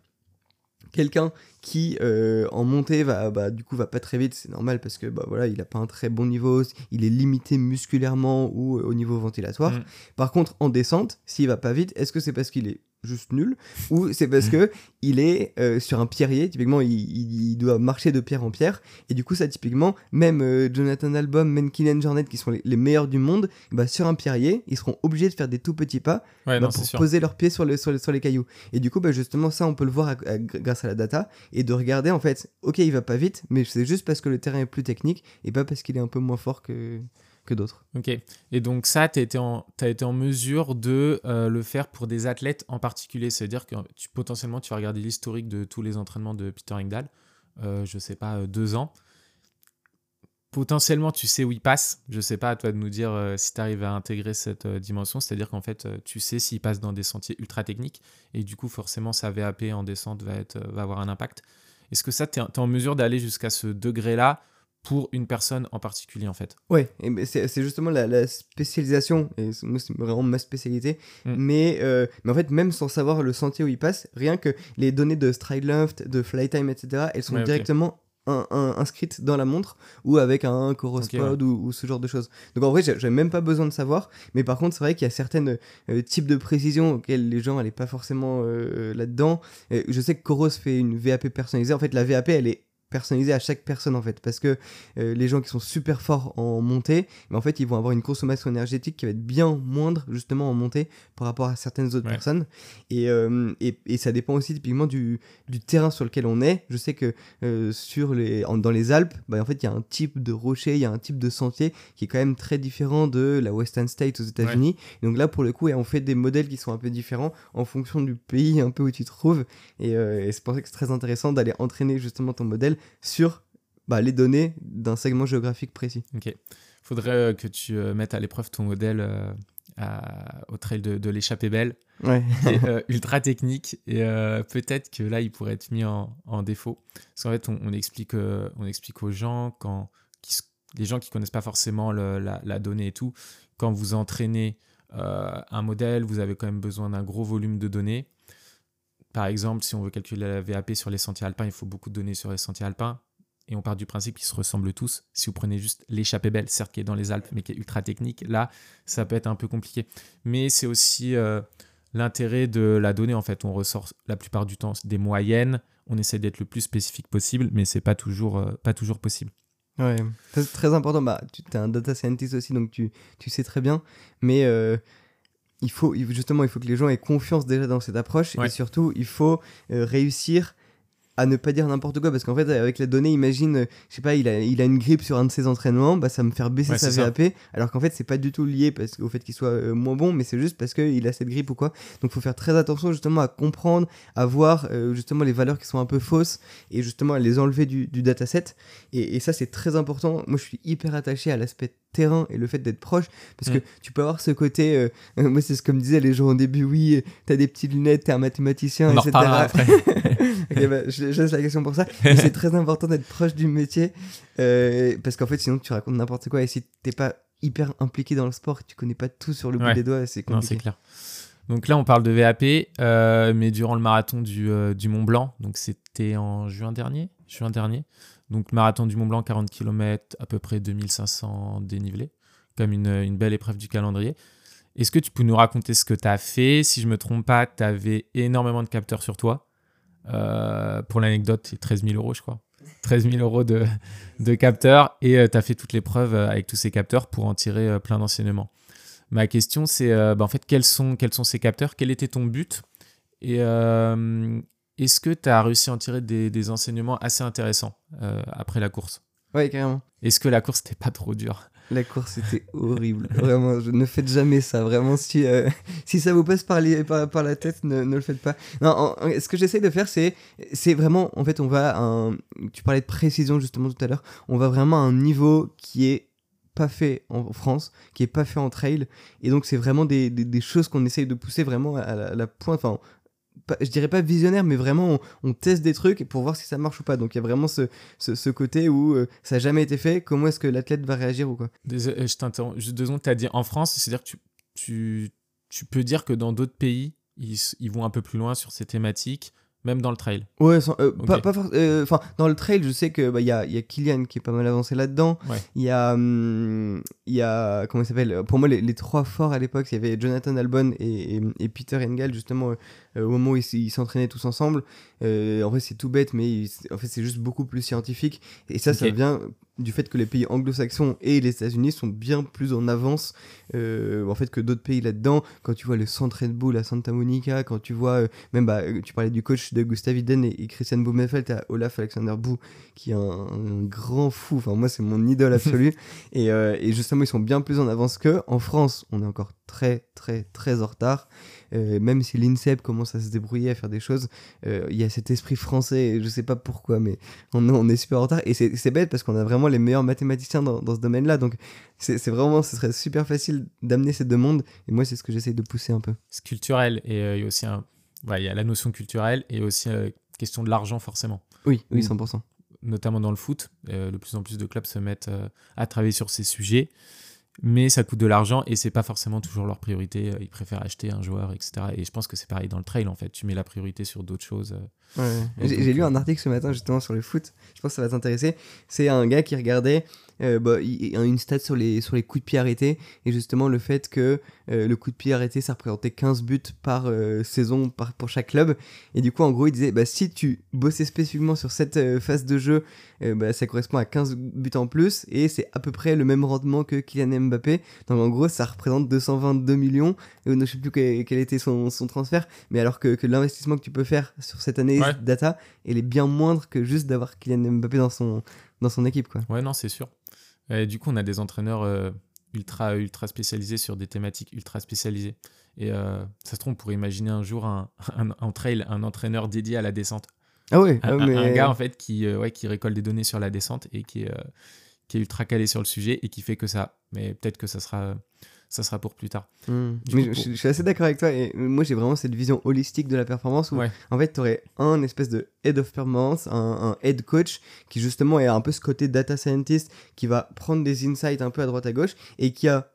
Speaker 2: quelqu'un qui euh, en montée va bah, du coup va pas très vite c'est normal parce que bah voilà il a pas un très bon niveau il est limité musculairement ou euh, au niveau ventilatoire mm. par contre en descente s'il va pas vite est-ce que c'est parce qu'il est juste nul ou c'est parce que [LAUGHS] il est euh, sur un pierrier typiquement il, doit marcher de pierre en pierre et du coup ça typiquement même euh, Jonathan Album Kylian Jornet qui sont les, meilleurs du monde bah, sur un pierrier ils seront obligés de faire des tout petits pas bah, pour poser leurs pieds sur, le, sur, les cailloux. Et du coup bah, justement ça on peut le voir grâce à la data et de regarder en fait ok il va pas vite mais c'est juste parce que le terrain est plus technique et pas parce qu'il est un peu moins fort que que d'autres.
Speaker 1: Ok. Et donc ça, tu as, été en, mesure de euh, le faire pour des athlètes en particulier. C'est-à-dire que tu, potentiellement, tu vas regarder l'historique de tous les entraînements de Peter Engdahl, euh, je sais pas, euh, deux ans. Potentiellement, tu sais où il passe. Je sais pas, à toi de nous dire si tu arrives à intégrer cette dimension. C'est-à-dire qu'en fait, tu sais s'il passe dans des sentiers ultra techniques. Et du coup, forcément, sa VAP en descente va, être, va avoir un impact. Est-ce que ça, tu es, en mesure d'aller jusqu'à ce degré-là pour une personne en particulier en fait.
Speaker 2: Ouais, c'est justement la, spécialisation, et moi c'est vraiment ma spécialité, mm. mais, euh, mais en fait même sans savoir le sentier où il passe, rien que les données de stride length, de flight time, etc., elles sont directement inscrites dans la montre ou avec un Coros ou, ce genre de choses. Donc en vrai, j'ai même pas besoin de savoir, mais par contre, c'est vrai qu'il y a certains euh, types de précisions auxquelles les gens n'allaient pas forcément euh, là-dedans. je sais que Coros fait une VAP personnalisée. En fait, la VAP, elle est personnalisé à chaque personne en fait. Parce que euh, les gens qui sont super forts en montée mais en fait ils vont avoir une consommation énergétique qui va être bien moindre justement en montée par rapport à certaines autres personnes. Euh, et, et, ça dépend aussi typiquement du, du, terrain sur lequel on est. Je sais que euh, sur les dans les Alpes bah, en fait il y a un type de rocher il y a un type de sentier qui est quand même très différent de la Western State aux États-Unis. Donc là pour le coup on fait des modèles qui sont un peu différents en fonction du pays un peu où tu te trouves. Et, et c'est pour ça que c'est très intéressant d'aller entraîner justement ton modèle sur bah, les données d'un segment géographique précis.
Speaker 1: Ok. Faudrait euh, que tu euh, mettes à l'épreuve ton modèle euh, au trail de, l'échappée belle.
Speaker 2: Ouais. [LAUGHS] [LAUGHS]
Speaker 1: ultra technique. Et peut-être que là, il pourrait être mis en, défaut. Parce qu'en fait, on, explique, on explique aux gens, quand, les gens qui connaissent pas forcément la, la, donnée et tout, quand vous entraînez un modèle, vous avez quand même besoin d'un gros volume de données. Par exemple, si on veut calculer la VAP sur les sentiers alpins, il faut beaucoup de données sur les sentiers alpins. Et on part du principe qu'ils se ressemblent tous. Si vous prenez juste l'échappée belle, certes qui est dans les Alpes, mais qui est ultra technique, là, ça peut être un peu compliqué. Mais c'est aussi euh, l'intérêt de la donnée, en fait. On ressort la plupart du temps des moyennes. On essaie d'être le plus spécifique possible, mais c'est pas euh, pas toujours possible.
Speaker 2: Ouais, c'est très important. Bah, tu es un data scientist aussi, donc tu, tu sais très bien. Mais euh, il faut justement il faut que les gens aient confiance déjà dans cette approche. Et surtout il faut euh, réussir à ne pas dire n'importe quoi. Parce qu'en fait avec la donnée imagine euh, je sais pas il a, il a une grippe sur un de ses entraînements bah ça me faire baisser
Speaker 1: Ouais,
Speaker 2: sa
Speaker 1: ça.
Speaker 2: VAP alors qu'en fait c'est pas du tout lié parce, au fait qu'il soit euh, moins bon mais c'est juste parce qu'il a cette grippe ou quoi. Donc faut faire très attention justement à comprendre à voir euh, justement les valeurs qui sont un peu fausses et justement à les enlever du, du dataset. Et, et ça c'est très important. Moi je suis hyper attaché à l'aspect terrain et le fait d'être proche parce
Speaker 1: Mm.
Speaker 2: que tu peux avoir ce côté euh, euh, [LAUGHS] moi c'est ce comme disaient les gens au début oui t'as des petites lunettes t'es un mathématicien
Speaker 1: On
Speaker 2: etc
Speaker 1: après. [LAUGHS]
Speaker 2: Bah, je, je laisse la question pour ça. C'est très important d'être proche du métier euh, parce qu'en fait, sinon, tu racontes n'importe quoi. Et si t'es pas hyper impliqué dans le sport, que tu connais pas tout sur le bout des doigts, c'est
Speaker 1: Non, c'est
Speaker 2: compliqué.
Speaker 1: clair. Donc là, on parle de VAP, euh, mais durant le marathon du, du Mont Blanc, donc c'était en juin dernier, juin dernier. Donc marathon du Mont Blanc, 40 km, à peu près 2500 dénivelés, comme une, belle épreuve du calendrier. Est-ce que tu peux nous raconter ce que tu as fait? Si je me trompe pas, tu avais énormément de capteurs sur toi. Euh, pour l'anecdote, c'est 13 000 euros, je crois. 13 000 euros de, capteurs et tu as fait toute l'épreuve euh, avec tous ces capteurs pour en tirer euh, plein d'enseignements. Ma question, c'est euh, bah, en fait, quels sont, quels sont ces capteurs? Quel était ton but? Et euh, est-ce que tu as réussi à en tirer des, des enseignements assez intéressants euh, après la course?
Speaker 2: Ouais, carrément.
Speaker 1: Est-ce que la course n'était pas trop dure?
Speaker 2: La course était horrible. [LAUGHS] Vraiment, je ne faites jamais ça. Vraiment, si, euh, [LAUGHS] si ça vous passe par, les, par, par la tête, ne, ne le faites pas. Non, en- en- ce que j'essaie de faire, c'est c'est vraiment, en fait, on va à un. Tu parlais de précision justement tout à l'heure. On va vraiment à un niveau qui est pas fait en France, qui est pas fait en trail. Et donc, c'est vraiment des, des, des choses qu'on essaye de pousser vraiment à la, à la pointe. Enfin, je dirais pas visionnaire, mais vraiment, on, teste des trucs pour voir si ça marche ou pas. Donc, il y a vraiment ce, côté où euh, ça n'a jamais été fait. Comment est-ce que l'athlète va réagir ou quoi?
Speaker 1: Désolé, je t'interromps. Juste deux secondes, tu as dit en France, c'est-à-dire que tu, peux dire que dans d'autres pays, ils, ils vont un peu plus loin sur ces thématiques, même dans le trail.
Speaker 2: Ouais, sans- euh, pas, pas euh, Enfin, dans le trail, je sais que bah, il y, a, y a Kylian qui est pas mal avancé là-dedans.
Speaker 1: Ouais.
Speaker 2: Il y a, hum, il y a comment il s'appelle Pour moi, les, les trois forts à l'époque, il y avait Jonathan Albon et, et, et Peter Engel justement euh, au moment où ils s'entraînaient tous ensemble. En vrai, c'est tout bête, mais il- en fait, c'est juste beaucoup plus scientifique. Et ça, ça vient du fait que les pays anglo-saxons et les États-Unis sont bien plus en avance euh, en fait que d'autres pays là-dedans. Quand tu vois le centre Red Bull à Santa Monica, quand tu vois euh, même bah, tu parlais du coach de Gustav Iden et, et Christian Blumenfeld, t'as Olaf Alexander Bou qui est un, un grand fou. Enfin moi c'est mon idole absolue. [LAUGHS] et, euh, et justement ils sont bien plus en avance qu'eux. En France on est encore très très très en retard. Euh, même si l'INSEP commence à se débrouiller à faire des choses, euh, il y a cet esprit français, je sais pas pourquoi, mais on, on est super en retard. Et c'est bête parce qu'on a vraiment les meilleurs mathématiciens dans, dans ce domaine-là. Donc c'est vraiment, ce serait super facile d'amener ces deux mondes. Et moi, c'est ce que j'essaie de pousser un peu.
Speaker 1: C'est culturel et euh, il y a aussi un, ouais, il y a la notion culturelle et aussi euh, question de l'argent forcément.
Speaker 2: Oui, oui,
Speaker 1: Mm.
Speaker 2: 100%.
Speaker 1: Notamment dans le foot, euh, de plus en plus de clubs se mettent euh, à travailler sur ces sujets, mais ça coûte de l'argent et c'est pas forcément toujours leur priorité. Ils préfèrent acheter un joueur, etc. Et je pense que c'est pareil dans le trail en fait. Tu mets la priorité sur d'autres choses. euh.
Speaker 2: Ouais. J'ai lu un article ce matin justement sur le foot. Je pense que ça va t'intéresser. C'est un gars qui regardait euh, bah, il- une stat sur les, sur les coups de pied arrêtés et justement le fait que euh, le coup de pied arrêté ça représentait 15 buts par euh, saison par, pour chaque club. Et du coup, en gros, il disait bah, si tu bossais spécifiquement sur cette euh, phase de jeu, bah, ça correspond à 15 buts en plus et c'est à peu près le même rendement que Kylian Mbappé. Donc en gros, ça représente 222 millions. Et je sais plus quel, quel était son, son transfert, mais alors que, que l'investissement que tu peux faire sur cette année
Speaker 1: Ouais.
Speaker 2: data, elle est bien moindre que juste d'avoir Kylian Mbappé dans son, dans son équipe. Quoi.
Speaker 1: Ouais, non, c'est sûr. Et du coup, on a des entraîneurs euh, ultra, ultra spécialisés sur des thématiques ultra spécialisées. Et euh, ça se trouve, on pourrait imaginer un jour un, [LAUGHS] trail un entraîneur dédié à la descente.
Speaker 2: Ah ouais,
Speaker 1: Un,
Speaker 2: ah,
Speaker 1: un-
Speaker 2: mais...
Speaker 1: un gars en fait qui, euh, ouais, qui récolte des données sur la descente et qui est, qui est ultra calé sur le sujet et qui fait que ça. Mais peut-être que ça sera, ça sera pour plus tard.
Speaker 2: Hmm. Mais
Speaker 1: coup,
Speaker 2: je,
Speaker 1: pour-
Speaker 2: je suis assez d'accord avec toi et moi j'ai vraiment cette vision holistique de la performance où
Speaker 1: Ouais.
Speaker 2: en fait tu aurais un espèce de head of performance, un, un head coach qui justement est un peu ce côté data scientist qui va prendre des insights un peu à droite à gauche et qui a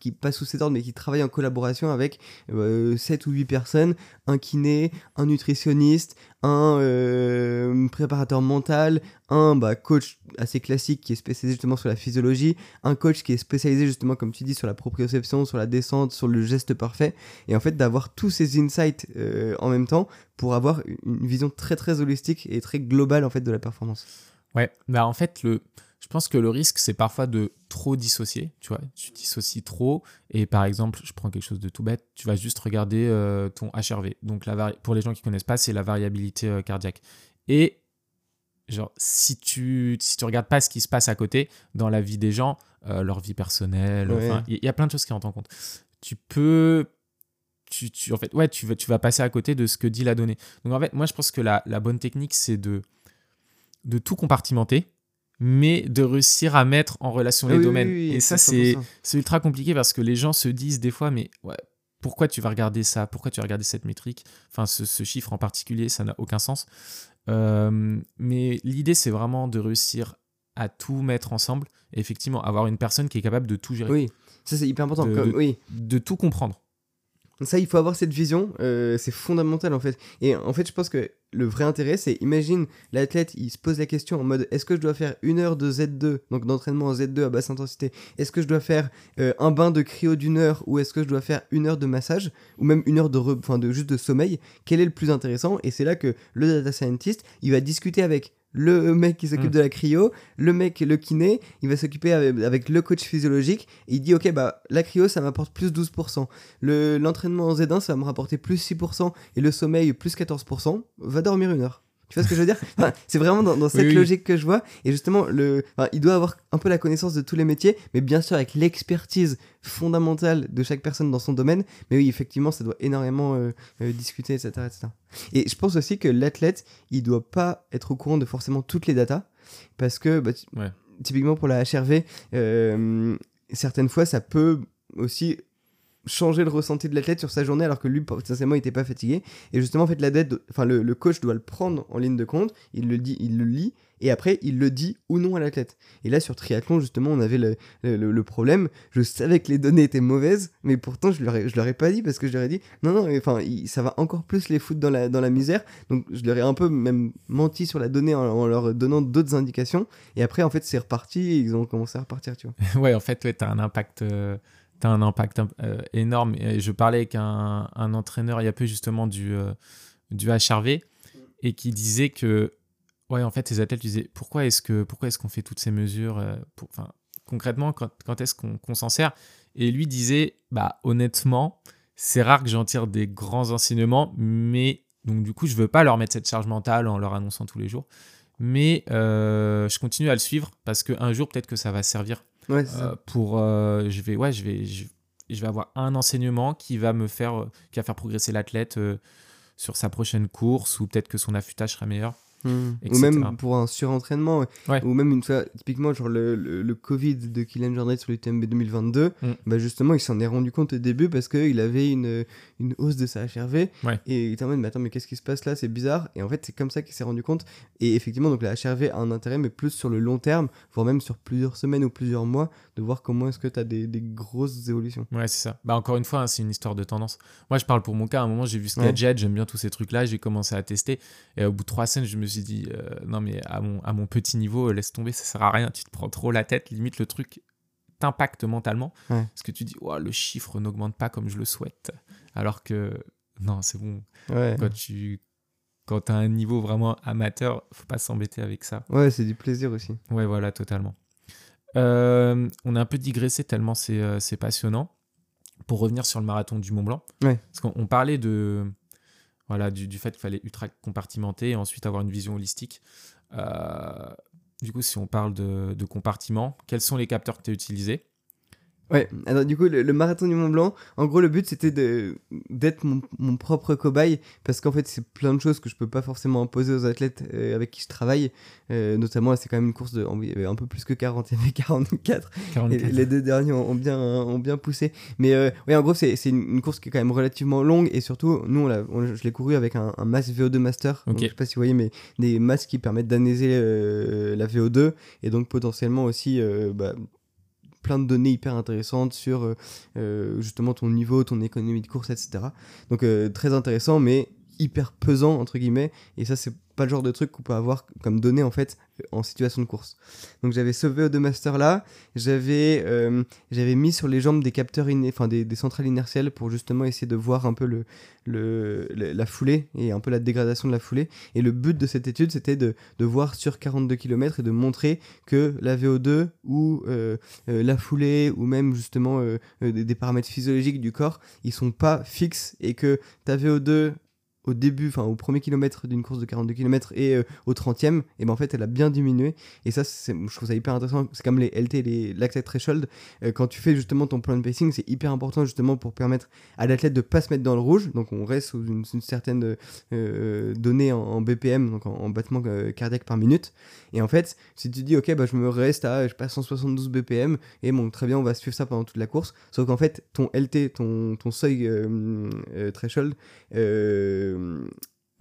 Speaker 2: qui passe sous cet ordre mais qui travaille en collaboration avec euh, 7 ou 8 personnes, un kiné, un nutritionniste, un euh, préparateur mental, un bah, coach assez classique qui est spécialisé justement sur la physiologie, un coach qui est spécialisé justement comme tu dis sur la proprioception, sur la descente, sur le geste parfait. Et en fait d'avoir tous ces insights euh, en même temps pour avoir une vision très très holistique et très globale en fait de la performance.
Speaker 1: Ouais, bah en fait, le, je pense que le risque, c'est parfois de trop dissocier, tu vois. Tu dissocies trop, et par exemple, je prends quelque chose de tout bête, tu vas juste regarder euh, ton HRV. Donc, la vari- pour les gens qui connaissent pas, c'est la variabilité euh, cardiaque. Et genre, si tu, si tu regardes pas ce qui se passe à côté dans la vie des gens, euh, leur vie personnelle,
Speaker 2: Ouais.
Speaker 1: enfin, il y, y a plein de choses qui rentrent en compte. Tu peux. Tu, tu- en fait, ouais, tu vas, tu vas passer à côté de ce que dit la donnée. Donc, en fait, moi, je pense que la, la bonne technique, c'est de, de tout compartimenter, mais de réussir à mettre en relation les
Speaker 2: oui,
Speaker 1: domaines.
Speaker 2: oui,
Speaker 1: Et ça,
Speaker 2: 100%.
Speaker 1: c'est c'est ultra compliqué parce que les gens se disent des fois, mais ouais, pourquoi tu vas regarder ça? Pourquoi tu vas regarder cette métrique? Enfin, ce, ce chiffre en particulier, ça n'a aucun sens. Euh, mais l'idée, c'est vraiment de réussir à tout mettre ensemble et effectivement avoir une personne qui est capable de tout gérer,
Speaker 2: Oui, ça c'est hyper important.
Speaker 1: De-
Speaker 2: comme-
Speaker 1: de-
Speaker 2: Oui,
Speaker 1: de tout comprendre.
Speaker 2: Ça il faut avoir cette vision, euh, c'est fondamental en fait. Et en fait, je pense que le vrai intérêt, c'est imagine l'athlète, il se pose la question en mode est-ce que je dois faire une heure de Z2, donc d'entraînement en Z2 à basse intensité Est-ce que je dois faire euh, un bain de cryo d'une heure ou est-ce que je dois faire une heure de massage ou même une heure de, re- enfin, de juste de sommeil? Quel est le plus intéressant? Et c'est là que le data scientist, il va discuter avec le mec qui s'occupe
Speaker 1: Mm.
Speaker 2: de la cryo, le mec, le kiné, il va s'occuper avec, avec le coach physiologique, et il dit ok bah la cryo ça m'apporte plus 12%, le- l'entraînement en Z1 ça va me rapporter plus 6%, et le sommeil plus 14%, va dormir une heure. Tu vois ce que je veux dire? [LAUGHS] Enfin, C'est vraiment dans, dans cette
Speaker 1: Oui, oui.
Speaker 2: logique que je vois, et justement le, enfin, il doit avoir un peu la connaissance de tous les métiers, mais bien sûr avec l'expertise fondamentale de chaque personne dans son domaine, mais oui effectivement ça doit énormément euh, euh, discuter, etc., etc. Et je pense aussi que l'athlète, il doit pas être au courant de forcément toutes les datas, parce que bah,
Speaker 1: Ouais.
Speaker 2: typiquement pour la HRV, euh, certaines fois ça peut aussi changer le ressenti de l'athlète sur sa journée alors que lui potentiellement il était pas fatigué. Et justement en fait l'athlète enfin le, le coach doit le prendre en ligne de compte. Il le dit il le lit. Et après il le dit ou non à l'athlète et là sur triathlon justement on avait le, le, problème. Je savais que les données étaient mauvaises mais pourtant je leur leur ai pas dit parce que je leur ai dit non non enfin ça va encore plus les foutre dans la, dans la misère. Donc je leur ai un peu même menti sur la donnée en, leur donnant d'autres indications. Et après en fait c'est reparti. Et ils ont commencé à repartir tu vois. [LAUGHS]
Speaker 1: Ouais, en fait, ouais, tu as un impact, euh, un impact euh, énorme. Et je parlais avec un, entraîneur il y a peu justement du, euh, HRV et qui disait que, ouais, en fait, ces athlètes disaient pourquoi est-ce que pourquoi est-ce qu'on fait toutes ces mesures euh, pour, Concrètement, quand, quand est-ce qu'on qu'on s'en sert? Et lui disait, bah, honnêtement, c'est rare que j'en tire des grands enseignements, mais donc du coup, je veux pas leur mettre cette charge mentale en leur annonçant tous les jours. Mais euh, je continue à le suivre parce qu'un jour, peut-être que ça va servir
Speaker 2: ouais c'est ça.
Speaker 1: pour je vais ouais je vais je, je vais avoir un enseignement qui va me faire euh, qui va faire progresser l'athlète euh, sur sa prochaine course ou peut-être que son affûtage sera meilleur
Speaker 2: Ou même pour un surentraînement, ouais. Ou même une fois, typiquement, genre le, le, le Covid de Kylian Jornet sur l'UTMB 2022,
Speaker 1: Mm.
Speaker 2: bah justement, il s'en est rendu compte au début parce qu'il avait une, une hausse de sa HRV.
Speaker 1: Ouais.
Speaker 2: Et il était en mode, mais attends, mais qu'est-ce qui se passe là? C'est bizarre. Et en fait, c'est comme ça qu'il s'est rendu compte. Et effectivement, donc la HRV a un intérêt, mais plus sur le long terme, voire même sur plusieurs semaines ou plusieurs mois, de voir comment est-ce que tu as des, des grosses évolutions.
Speaker 1: ouais c'est ça bah encore une fois hein, c'est une histoire de tendance moi je parle pour mon cas à un moment j'ai vu ce
Speaker 2: Ouais.
Speaker 1: gadget j'aime bien tous ces trucs là j'ai commencé à tester et au bout de trois semaines je me suis dit euh, non mais à mon à mon petit niveau laisse tomber ça sert à rien tu te prends trop la tête limite le truc t'impacte mentalement
Speaker 2: Ouais.
Speaker 1: parce que tu dis Ouah, le chiffre n'augmente pas comme je le souhaite alors que non c'est bon
Speaker 2: Ouais.
Speaker 1: quand tu quand t'as un niveau vraiment amateur, faut pas s'embêter avec ça.
Speaker 2: Ouais, c'est du plaisir aussi.
Speaker 1: Ouais, voilà, totalement. Euh, on a un peu digressé tellement c'est euh, c'est passionnant. Pour revenir sur le marathon du Mont Blanc,
Speaker 2: Ouais.
Speaker 1: parce qu'on on parlait de voilà du, du fait qu'il fallait ultra compartimenter et ensuite avoir une vision holistique. Euh, du coup, si on parle de, de compartiment, quels sont les capteurs que tu as utilisés?
Speaker 2: Ouais, alors du coup, le, le marathon du Mont Blanc, en gros, le but c'était d'être mon, mon propre cobaye parce qu'en fait, c'est plein de choses que je peux pas forcément imposer aux athlètes euh, avec qui je travaille. Euh, notamment, c'est quand même une course de un peu plus que 40, il y avait 44. Et
Speaker 1: 44.
Speaker 2: les deux derniers ont, ont bien, ont bien poussé. Mais euh, ouais, en gros, c'est une, une course qui est quand même relativement longue et surtout, nous, on je l'ai couru avec un, un masque VO2 Master. Donc,
Speaker 1: Ok.
Speaker 2: je sais pas si vous voyez, mais des masques qui permettent d'analyser euh, la VO2 et donc potentiellement aussi bah, plein de données hyper intéressantes sur euh, euh, justement ton niveau, ton économie de course, etc. Donc euh, très intéressant, mais hyper pesant entre guillemets. Et ça, c'est pas le genre de truc qu'on peut avoir comme données en fait en situation de course. Donc j'avais ce VO2 master là, j'avais euh, j'avais mis sur les jambes des capteurs, enfin des, des centrales inertielles pour justement essayer de voir un peu le, le, la foulée et un peu la dégradation de la foulée. Et le but de cette étude, c'était de, de voir sur 42 km et de montrer que la VO2 ou euh, euh, la foulée ou même justement des, des paramètres physiologiques du corps, ils sont pas fixes et que ta VO2 au début, enfin au premier kilomètre d'une course de 42 km et euh, au 30e, et ben en fait elle a bien diminué. Et ça, je trouve ça hyper intéressant. C'est comme les LT, les lactate threshold. Euh, quand tu fais justement ton plan de pacing, c'est hyper important justement pour permettre à l'athlète de pas se mettre dans le rouge. Donc on reste sous une, certaine euh, donnée en, BPM, donc en, battement cardiaque par minute. Et en fait, si tu dis ok, bah, je me reste à je passe 172 BPM, et bon, très bien, on va suivre ça pendant toute la course. Sauf qu'en fait, ton LT, ton, ton seuil threshold, euh,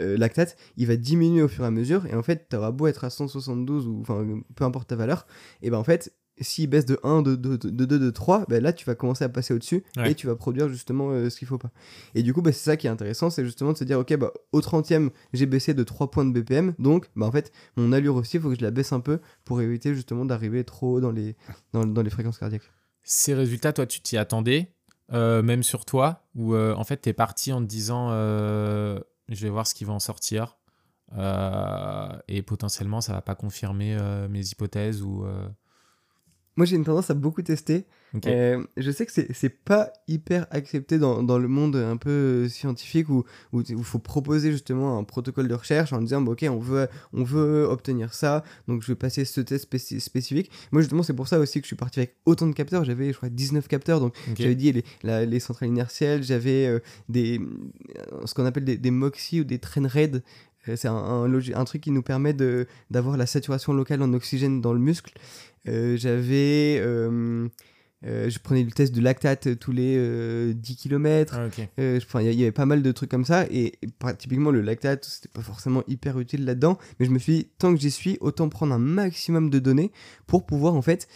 Speaker 2: euh, lactate, il va diminuer au fur et à mesure. Et en fait, tu auras beau être à 172 ou enfin peu importe ta valeur, et ben en fait, s'il baisse de 1, de 2, de, 2, de 3, ben là tu vas commencer à passer au-dessus et tu vas produire justement euh, ce qu'il faut pas. Et du coup, bah, c'est ça qui est intéressant, c'est justement de se dire, ok, bah, au 30e, j'ai baissé de 3 points de BPM, donc bah, en fait, mon allure aussi, il faut que je la baisse un peu pour éviter justement d'arriver trop haut dans les, dans, dans les fréquences cardiaques.
Speaker 1: Ces résultats, toi, tu t'y attendais même sur toi, où euh, en fait tu es parti en te disant euh, je vais voir ce qui va en sortir, et potentiellement ça va pas confirmer mes hypothèses ou
Speaker 2: moi, j'ai une tendance à beaucoup tester. Euh, je sais que c'est pas hyper accepté dans, dans, le monde un peu euh, scientifique où il faut proposer justement un protocole de recherche en disant bah, ok on veut on veut obtenir ça donc je vais passer ce test spécifique. Moi justement c'est pour ça aussi que je suis parti avec autant de capteurs. J'avais je crois 19 capteurs. Donc j'avais dit les, les centrales inertielles j'avais euh, des ce qu'on appelle des, des MOXIE ou des train RAID c'est un, un, un, truc qui nous permet d'avoir la saturation locale en oxygène dans le muscle euh, j'avais. Euh, euh, je prenais le test de lactate tous les 10 km. Il y, avait pas mal de trucs comme ça. Et, typiquement, le lactate, c'était pas forcément hyper utile là-dedans. Mais je me suis dit, tant que j'y suis, autant prendre un maximum de données pour pouvoir en fait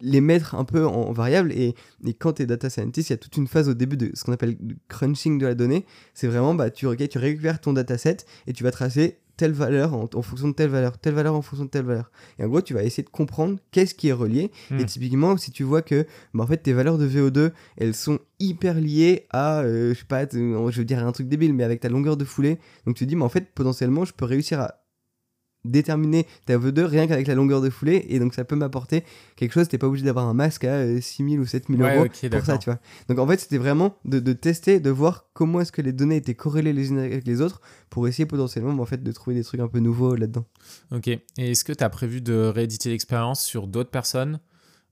Speaker 2: les mettre un peu en, variable. Et, et quand tu es data scientist, il y a toute une phase au début de ce qu'on appelle crunching de la donnée. C'est vraiment, bah, tu, tu récupères ton dataset et tu vas tracer telle valeur en, fonction de telle valeur, telle valeur en fonction de telle valeur. Et en gros, tu vas essayer de comprendre qu'est-ce qui est relié. Et hmm. typiquement, si tu vois que bah, en fait, tes valeurs de VO2, elles sont hyper liées à, euh, je sais pas, je veux dire un truc débile, mais avec ta longueur de foulée. Donc tu te dis, mais en fait, potentiellement, je peux réussir à déterminer ta VO2 rien qu'avec la longueur de foulée et donc ça peut m'apporter quelque chose. T'es pas obligé d'avoir un masque à 6000 euh, ou 7000 euros pour ça tu vois. Donc en fait c'était vraiment de, tester de voir comment est-ce que les données étaient corrélées les unes avec les autres pour essayer potentiellement en fait de trouver des trucs un peu nouveaux là-dedans.
Speaker 1: Ok. Et est-ce que tu as prévu de rééditer l'expérience sur d'autres personnes?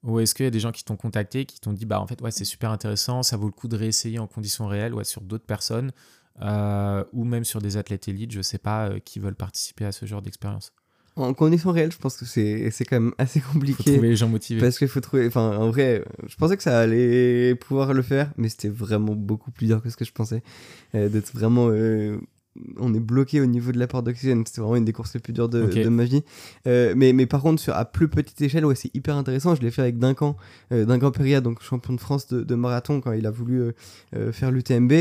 Speaker 1: Ou est-ce qu'il y a des gens qui t'ont contacté qui t'ont dit bah en fait ouais c'est super intéressant ça vaut le coup de réessayer en conditions réelles ou sur d'autres personnes euh, ou même sur des athlètes élites, je sais pas, euh, qui veulent participer à ce genre d'expérience
Speaker 2: En conditions réelles, je pense que c'est, c'est quand même assez compliqué.
Speaker 1: Faut trouver les gens motivés.
Speaker 2: Parce qu'il faut trouver. Enfin, en vrai, je pensais que ça allait pouvoir le faire, mais c'était vraiment beaucoup plus dur que ce que je pensais. Euh, d'être vraiment on est bloqué au niveau de l'apport d'oxygène. C'était vraiment une des courses les plus dures de, ma vie. Euh, mais, mais par contre, sur, à plus petite échelle, ouais, c'est hyper intéressant. Je l'ai fait avec Duncan, euh, Duncan Peria, donc champion de France de, marathon, quand il a voulu euh, faire l'UTMB.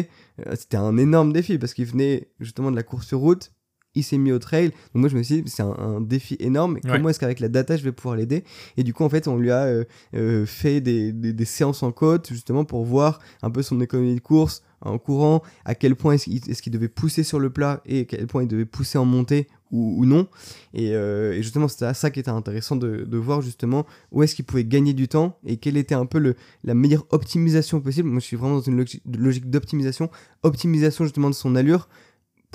Speaker 2: C'était un énorme défi parce qu'il venait justement de la course sur route il s'est mis au trail. Donc moi je me suis dit c'est un, défi énorme. Comment est-ce qu'avec la data je vais pouvoir l'aider? Et du coup en fait on lui a fait des, des, séances en côte justement pour voir un peu son économie de course, en courant, à quel point est-ce qu'il devait pousser sur le plat et à quel point il devait pousser en montée ou, non. Euh, et, justement, c'était ça qui était intéressant de, voir justement où est-ce qu'il pouvait gagner du temps et quelle était un peu le, la meilleure optimisation possible. Moi, je suis vraiment dans une logique, d'optimisation, optimisation justement de son allure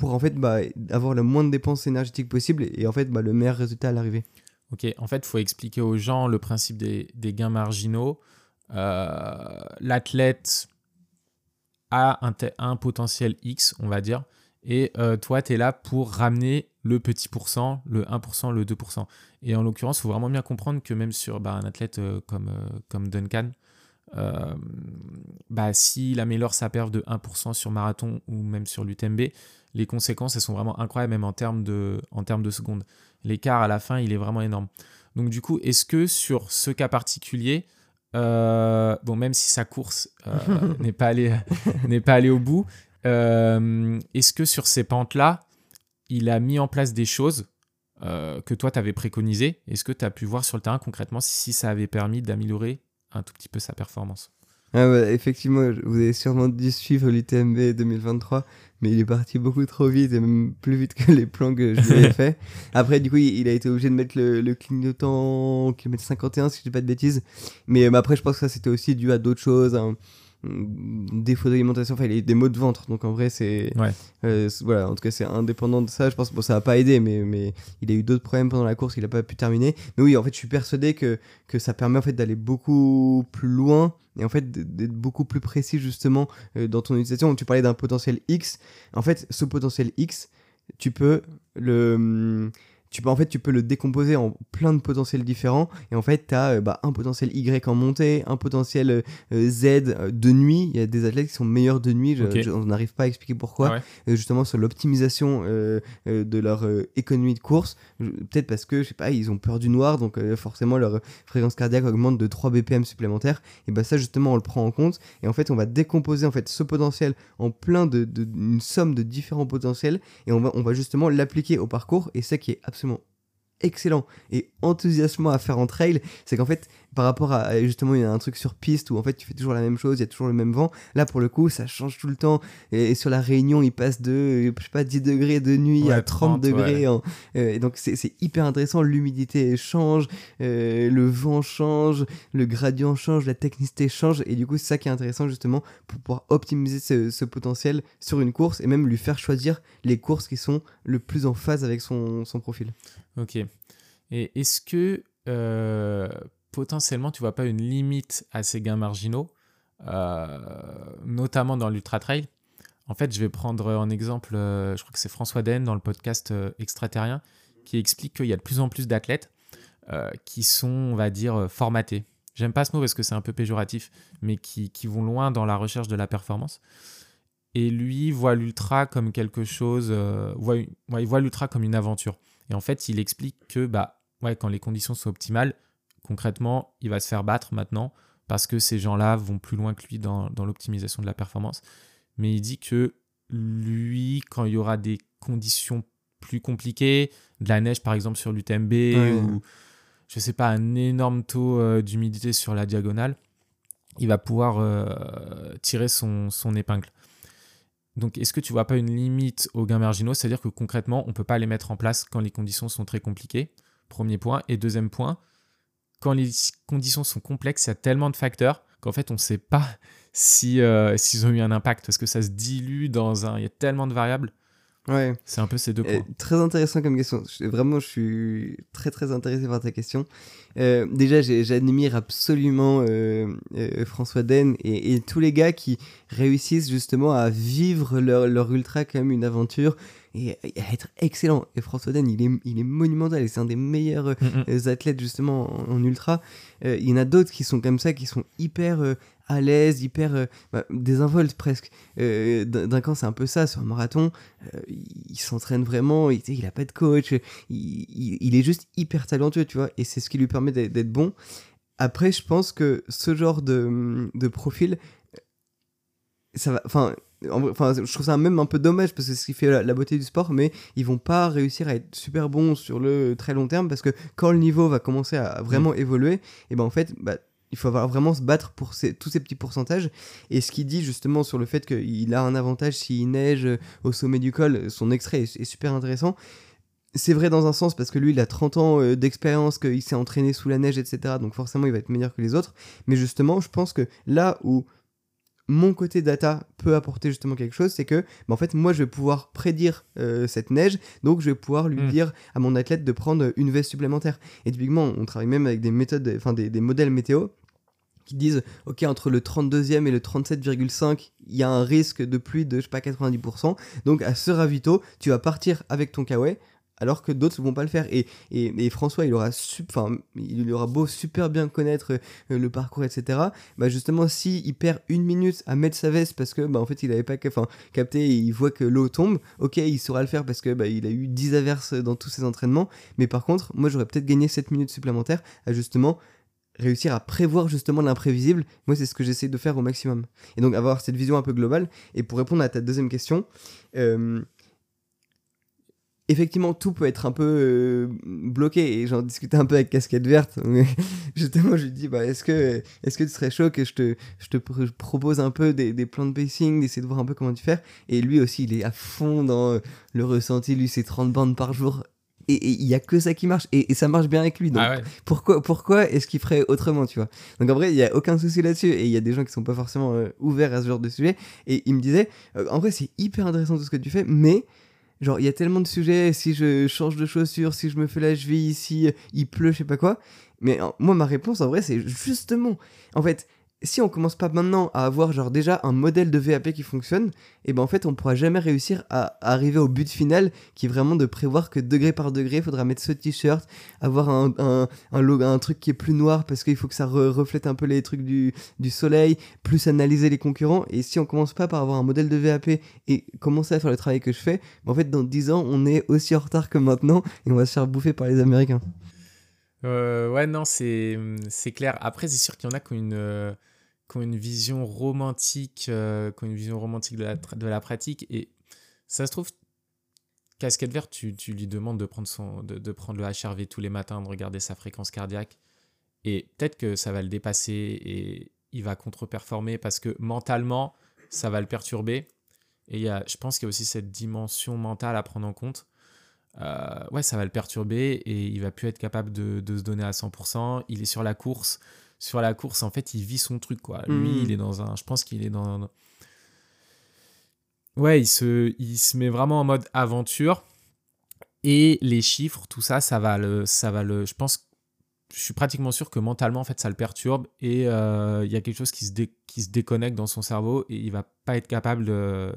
Speaker 2: pour en fait bah, avoir le moins de dépenses énergétiques possible et, en fait bah, le meilleur résultat à l'arrivée.
Speaker 1: Ok, en fait, il faut expliquer aux gens le principe des, gains marginaux. Euh, l'athlète a un, potentiel X, on va dire, et euh, toi, tu es là pour ramener le petit pourcent, le 1%, le 2%. Et en l'occurrence, il faut vraiment bien comprendre que même sur bah, un athlète euh, comme, comme Duncan, bah, s'il améliore sa perf de 1% sur marathon ou même sur l'UTMB, les conséquences, elles sont vraiment incroyables, même en termes de, en termes de secondes. L'écart à la fin, il est vraiment énorme. Donc du coup, est-ce que sur ce cas particulier, euh, bon, même si sa course euh, [LAUGHS] n'est pas allée n'est pas allé au bout, euh, est-ce que sur ces pentes-là, il a mis en place des choses que toi, tu avais préconisées? Est-ce que tu as pu voir sur le terrain concrètement si ça avait permis d'améliorer un tout petit peu sa performance
Speaker 2: ah effectivement, vous avez sûrement dû suivre l'UTMB 2023, mais il est parti beaucoup trop vite et même plus vite que les plans que je lui avais [LAUGHS] fait. Après, du coup, il, a été obligé de mettre le, clignotant au kilomètre 51, si je dis pas de bêtises. Mais, après, je pense que ça, c'était aussi dû à d'autres choses. Hein. Défaut d'alimentation, enfin il a des maux de ventre, donc en vrai c'est...
Speaker 1: Ouais.
Speaker 2: voilà, en tout cas c'est indépendant de ça, je pense, bon ça va pas aider, mais, mais il a eu d'autres problèmes pendant la course, il a pas pu terminer. Mais oui, en fait je suis persuadé que, que ça permet en fait d'aller beaucoup plus loin et en fait d'être beaucoup plus précis justement dans ton utilisation. Tu parlais d'un potentiel X, en fait ce potentiel X, tu peux le tu peux, en fait, tu peux le décomposer en plein de potentiels différents. Et en fait, tu as euh, bah, un potentiel Y en montée, un potentiel euh, Z euh, de nuit. Il y a des athlètes qui sont meilleurs de nuit. Je, on n'arrive pas à expliquer pourquoi. Ah justement, sur l'optimisation de leur économie de course. Peut-être parce que, je sais pas, ils ont peur du noir. Donc, forcément, leur fréquence cardiaque augmente de 3 BPM supplémentaires. Et bah, ça, justement, on le prend en compte. Et en fait, on va décomposer en fait, ce potentiel en plein de, de une somme de différents potentiels. Et on va, on va justement l'appliquer au parcours. Et ça qui est absolument forcément excellent et enthousiasmant à faire en trail, c'est qu'en fait, par rapport à justement, il y a un truc sur piste où en fait tu fais toujours la même chose, il y a toujours le même vent. Là, pour le coup, ça change tout le temps. Et, sur la Réunion, il passe de, je sais pas, 10 degrés de nuit à 30, degrés. Euh, et donc, c'est hyper intéressant. L'humidité change, euh, le vent change, le gradient change, la technicité change. Et du coup, c'est ça qui est intéressant justement pour pouvoir optimiser ce, ce, potentiel sur une course et même lui faire choisir les courses qui sont le plus en phase avec son, son profil.
Speaker 1: Ok. Et est-ce que euh, potentiellement tu vois pas une limite à ces gains marginaux, euh, notamment dans l'ultra trail? En fait, je vais prendre en exemple, euh, je crois que c'est François Den dans le podcast Extraterrien qui explique qu'il y a de plus en plus d'athlètes qui sont, on va dire, formatés. J'aime pas ce mot parce que c'est un peu péjoratif, mais qui, vont loin dans la recherche de la performance. Et lui voit l'ultra comme quelque chose, voit, il voit l'ultra comme une aventure. Et en fait, il explique que bah, ouais, quand les conditions sont optimales, concrètement, il va se faire battre maintenant parce que ces gens-là vont plus loin que lui dans, l'optimisation de la performance. Mais il dit que lui, quand il y aura des conditions plus compliquées, de la neige par exemple sur l'UTMB ou je sais pas, un énorme taux euh, d'humidité sur la diagonale, il va pouvoir euh, tirer son, son épingle. Donc, est-ce que tu vois pas une limite aux gains marginaux? C'est-à-dire que concrètement, on ne peut pas les mettre en place quand les conditions sont très compliquées. Premier point. Et deuxième point, quand les conditions sont complexes, il y a tellement de facteurs qu'en fait, on ne sait pas [LAUGHS] si, euh, s'ils ont eu un impact parce que ça se dilue dans un. Il y a tellement de variables.
Speaker 2: Ouais.
Speaker 1: C'est un peu ces deux points.
Speaker 2: très intéressant comme question. Vraiment, je suis très très intéressé par ta question. Euh, déjà, j'admire absolument euh, François Den et, tous les gars qui réussissent justement à vivre leur, leur ultra comme une aventure, et, à être excellent. Et François Den, il est, il est monumental et c'est un des meilleurs mm, mm. Euh, athlètes justement en, ultra. Euh, il y en a d'autres qui sont comme ça, qui sont hyper euh, à l'aise, hyper bah, désinvoltes presque. D'un camp, c'est un peu ça sur un marathon. il s'entraîne vraiment, il, il a pas de coach, il, est juste hyper talentueux, tu vois, et c'est ce qui lui permet d'être bon. Après, je pense que ce genre de, profil, ça va, enfin, Enfin, je trouve ça même un peu dommage parce que c'est ce qui fait la, beauté du sport, mais ils vont pas réussir à être super bons sur le très long terme parce que quand le niveau va commencer à vraiment évoluer, et ben en fait, bah, il faut vraiment se battre pour tous ces petits pourcentages. Et ce qu'il dit justement sur le fait qu'il a un avantage s'il neige au sommet du col, son extrait est, super intéressant. C'est vrai dans un sens parce que lui il a 30 ans euh, d'expérience, qu'il s'est entraîné sous la neige, etc. Donc forcément il va être meilleur que les autres. Mais justement, je pense que là où mon côté data peut apporter justement quelque chose, c'est que bah, en fait moi je vais pouvoir prédire euh, cette neige, donc je vais pouvoir lui hmm. dire à mon athlète de prendre une veste supplémentaire. Et typiquement on travaille même avec des méthodes, enfin des, des modèles météo disent ok entre le 32e et le 37,5 il y a un risque de pluie de je sais pas 90% donc à ce ravito tu vas partir avec ton kawaii alors que d'autres ne vont pas le faire. Et, et, François, il aura, il aura beau super bien connaître euh, le parcours, etc. Bah justement, si il perd une minute à mettre sa veste parce que bah, en fait, il n'avait pas capté et il voit que l'eau tombe, ok, il saura le faire parce que bah, il a eu 10 averses dans tous ses entraînements. Mais par contre, moi, j'aurais peut-être gagné 7 minutes supplémentaires à justement réussir à prévoir justement l'imprévisible, moi c'est ce que j'essaie de faire au maximum. Et donc avoir cette vision un peu globale. Et pour répondre à ta deuxième question, euh, effectivement, tout peut être un peu euh, bloqué. Et j'en discutais un peu avec Casquette Verte. [LAUGHS] Justement, je lui dis bah, est-ce que, est que tu serais chaud que je te, je te propose un peu des, plans de pacing, d'essayer de voir un peu comment tu fais? Et lui aussi, il est à fond dans le ressenti. Lui, c'est 30 bandes par jour et il y a que ça qui marche et, ça marche bien avec lui. Donc
Speaker 1: Ah ouais.
Speaker 2: pourquoi, pourquoi est-ce qu'il ferait autrement, tu vois? Donc en vrai, il y a aucun souci là-dessus et il y a des gens qui sont pas forcément euh, ouverts à ce genre de sujet. Et il me disait, euh, en vrai, c'est hyper intéressant tout ce que tu fais, mais genre il y a tellement de sujets. Si je change de chaussures, si je me fais la cheville, si euh, il pleut, je sais pas quoi. Mais moi, ma réponse en vrai, c'est justement, en fait. Si on commence pas maintenant à avoir genre déjà un modèle de VAP qui fonctionne, et ben en fait on pourra jamais réussir à, arriver au but final qui est vraiment de prévoir que degré par degré il faudra mettre ce t-shirt, avoir un, un, truc qui est plus noir parce qu'il faut que ça re- reflète un peu les trucs du, du soleil, plus analyser les concurrents. Et si on commence pas par avoir un modèle de VAP et commencer à faire le travail que je fais, ben en fait dans 10 ans on est aussi en retard que maintenant et on va se faire bouffer par les Américains.
Speaker 1: Euh, ouais, non, c'est clair. Après, c'est sûr qu'il y en a qui ont une, euh, qui ont une vision romantique, euh, une vision romantique de la, de la pratique. Et ça se trouve, casquette verte, tu, tu lui demandes de prendre, son, de, de prendre le HRV tous les matins, de regarder sa fréquence cardiaque. Et peut-être que ça va le dépasser et il va contre-performer parce que mentalement, ça va le perturber. Et il y a, je pense qu'il y a aussi cette dimension mentale à prendre en compte. Euh, ouais, ça va le perturber et il va plus être capable de, de se donner à 100%. Il est sur la course. Sur la course, en fait, il vit son truc, quoi. Lui,
Speaker 2: Mhm.
Speaker 1: il est dans un. Je pense qu'il est dans. Ouais, il se, il se met vraiment en mode aventure. Et les chiffres, tout ça, ça va le. Ça va le je pense. Je suis pratiquement sûr que mentalement, en fait, ça le perturbe et euh, il y a quelque chose qui se, dé- qui se déconnecte dans son cerveau et il va pas être capable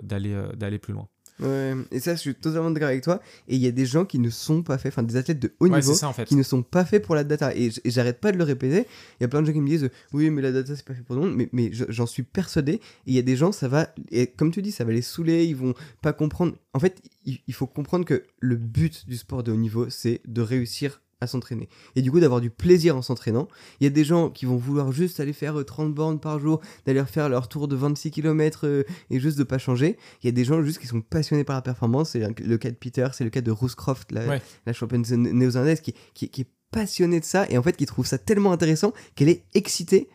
Speaker 1: d'aller euh, d'aller plus loin.
Speaker 2: Ouais, et ça je suis totalement d'accord avec toi. Et il y a des gens qui ne sont pas faits, enfin des athlètes de haut
Speaker 1: Ouais,
Speaker 2: niveau
Speaker 1: c'est ça, en fait.
Speaker 2: qui ne sont pas faits pour la data. Et j'arrête pas de le répéter. Il y a plein de gens qui me disent oui, mais la data c'est pas fait pour tout le monde. Mais, mais je- j'en suis persuadé. Et il y a des gens, ça va, et comme tu dis, ça va les saouler. Ils vont pas comprendre. En fait, il faut comprendre que le but du sport de haut niveau, c'est de réussir à s'entraîner. Et du coup, d'avoir du plaisir en s'entraînant. Il y a des gens qui vont vouloir juste aller faire euh, 30 bornes par jour, d'aller faire leur tour de 26 km et juste de pas changer. Il y a des gens juste qui sont passionnés par la performance. C'est le- cas de Peter, c'est le cas de la,
Speaker 1: Ouais.
Speaker 2: la championne zé- néo-zélandaise, qui, qui, qui est passionnée de ça et en fait qui trouve ça tellement intéressant qu'elle est excitée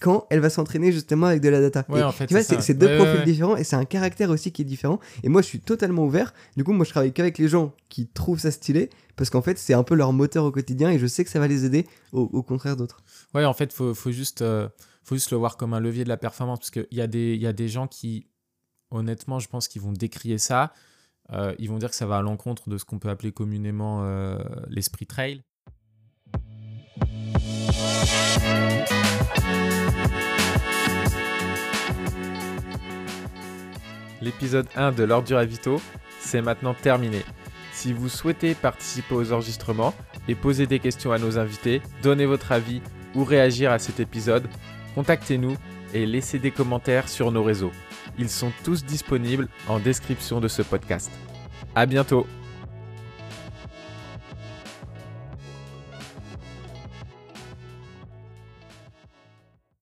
Speaker 2: quand elle va s'entraîner justement avec de la data.
Speaker 1: Ouais,
Speaker 2: Et
Speaker 1: en fait,
Speaker 2: tu vois,
Speaker 1: c'est
Speaker 2: deux
Speaker 1: Ouais,
Speaker 2: profils
Speaker 1: ouais.
Speaker 2: différents et c'est un caractère aussi qui est différent. Et moi, je suis totalement ouvert. Du coup, moi, je travaille qu'avec les gens qui trouvent ça stylé parce qu'en fait, c'est un peu leur moteur au quotidien et je sais que ça va les aider au, au contraire d'autres.
Speaker 1: Ouais, en fait, faut, faut juste, euh, faut juste le voir comme un levier de la performance parce qu'il y, a des- y a des gens qui, honnêtement, je pense qu'ils vont décrier ça. Euh, ils vont dire que ça va à l'encontre de ce qu'on peut appeler communément euh, l'esprit trail. L'épisode 1 de l'Ordre du Ravito, c'est maintenant terminé. Si vous souhaitez participer aux enregistrements et poser des questions à nos invités, donner votre avis ou réagir à cet épisode, contactez-nous et laissez des commentaires sur nos réseaux. Ils sont tous disponibles en description de ce podcast. À bientôt!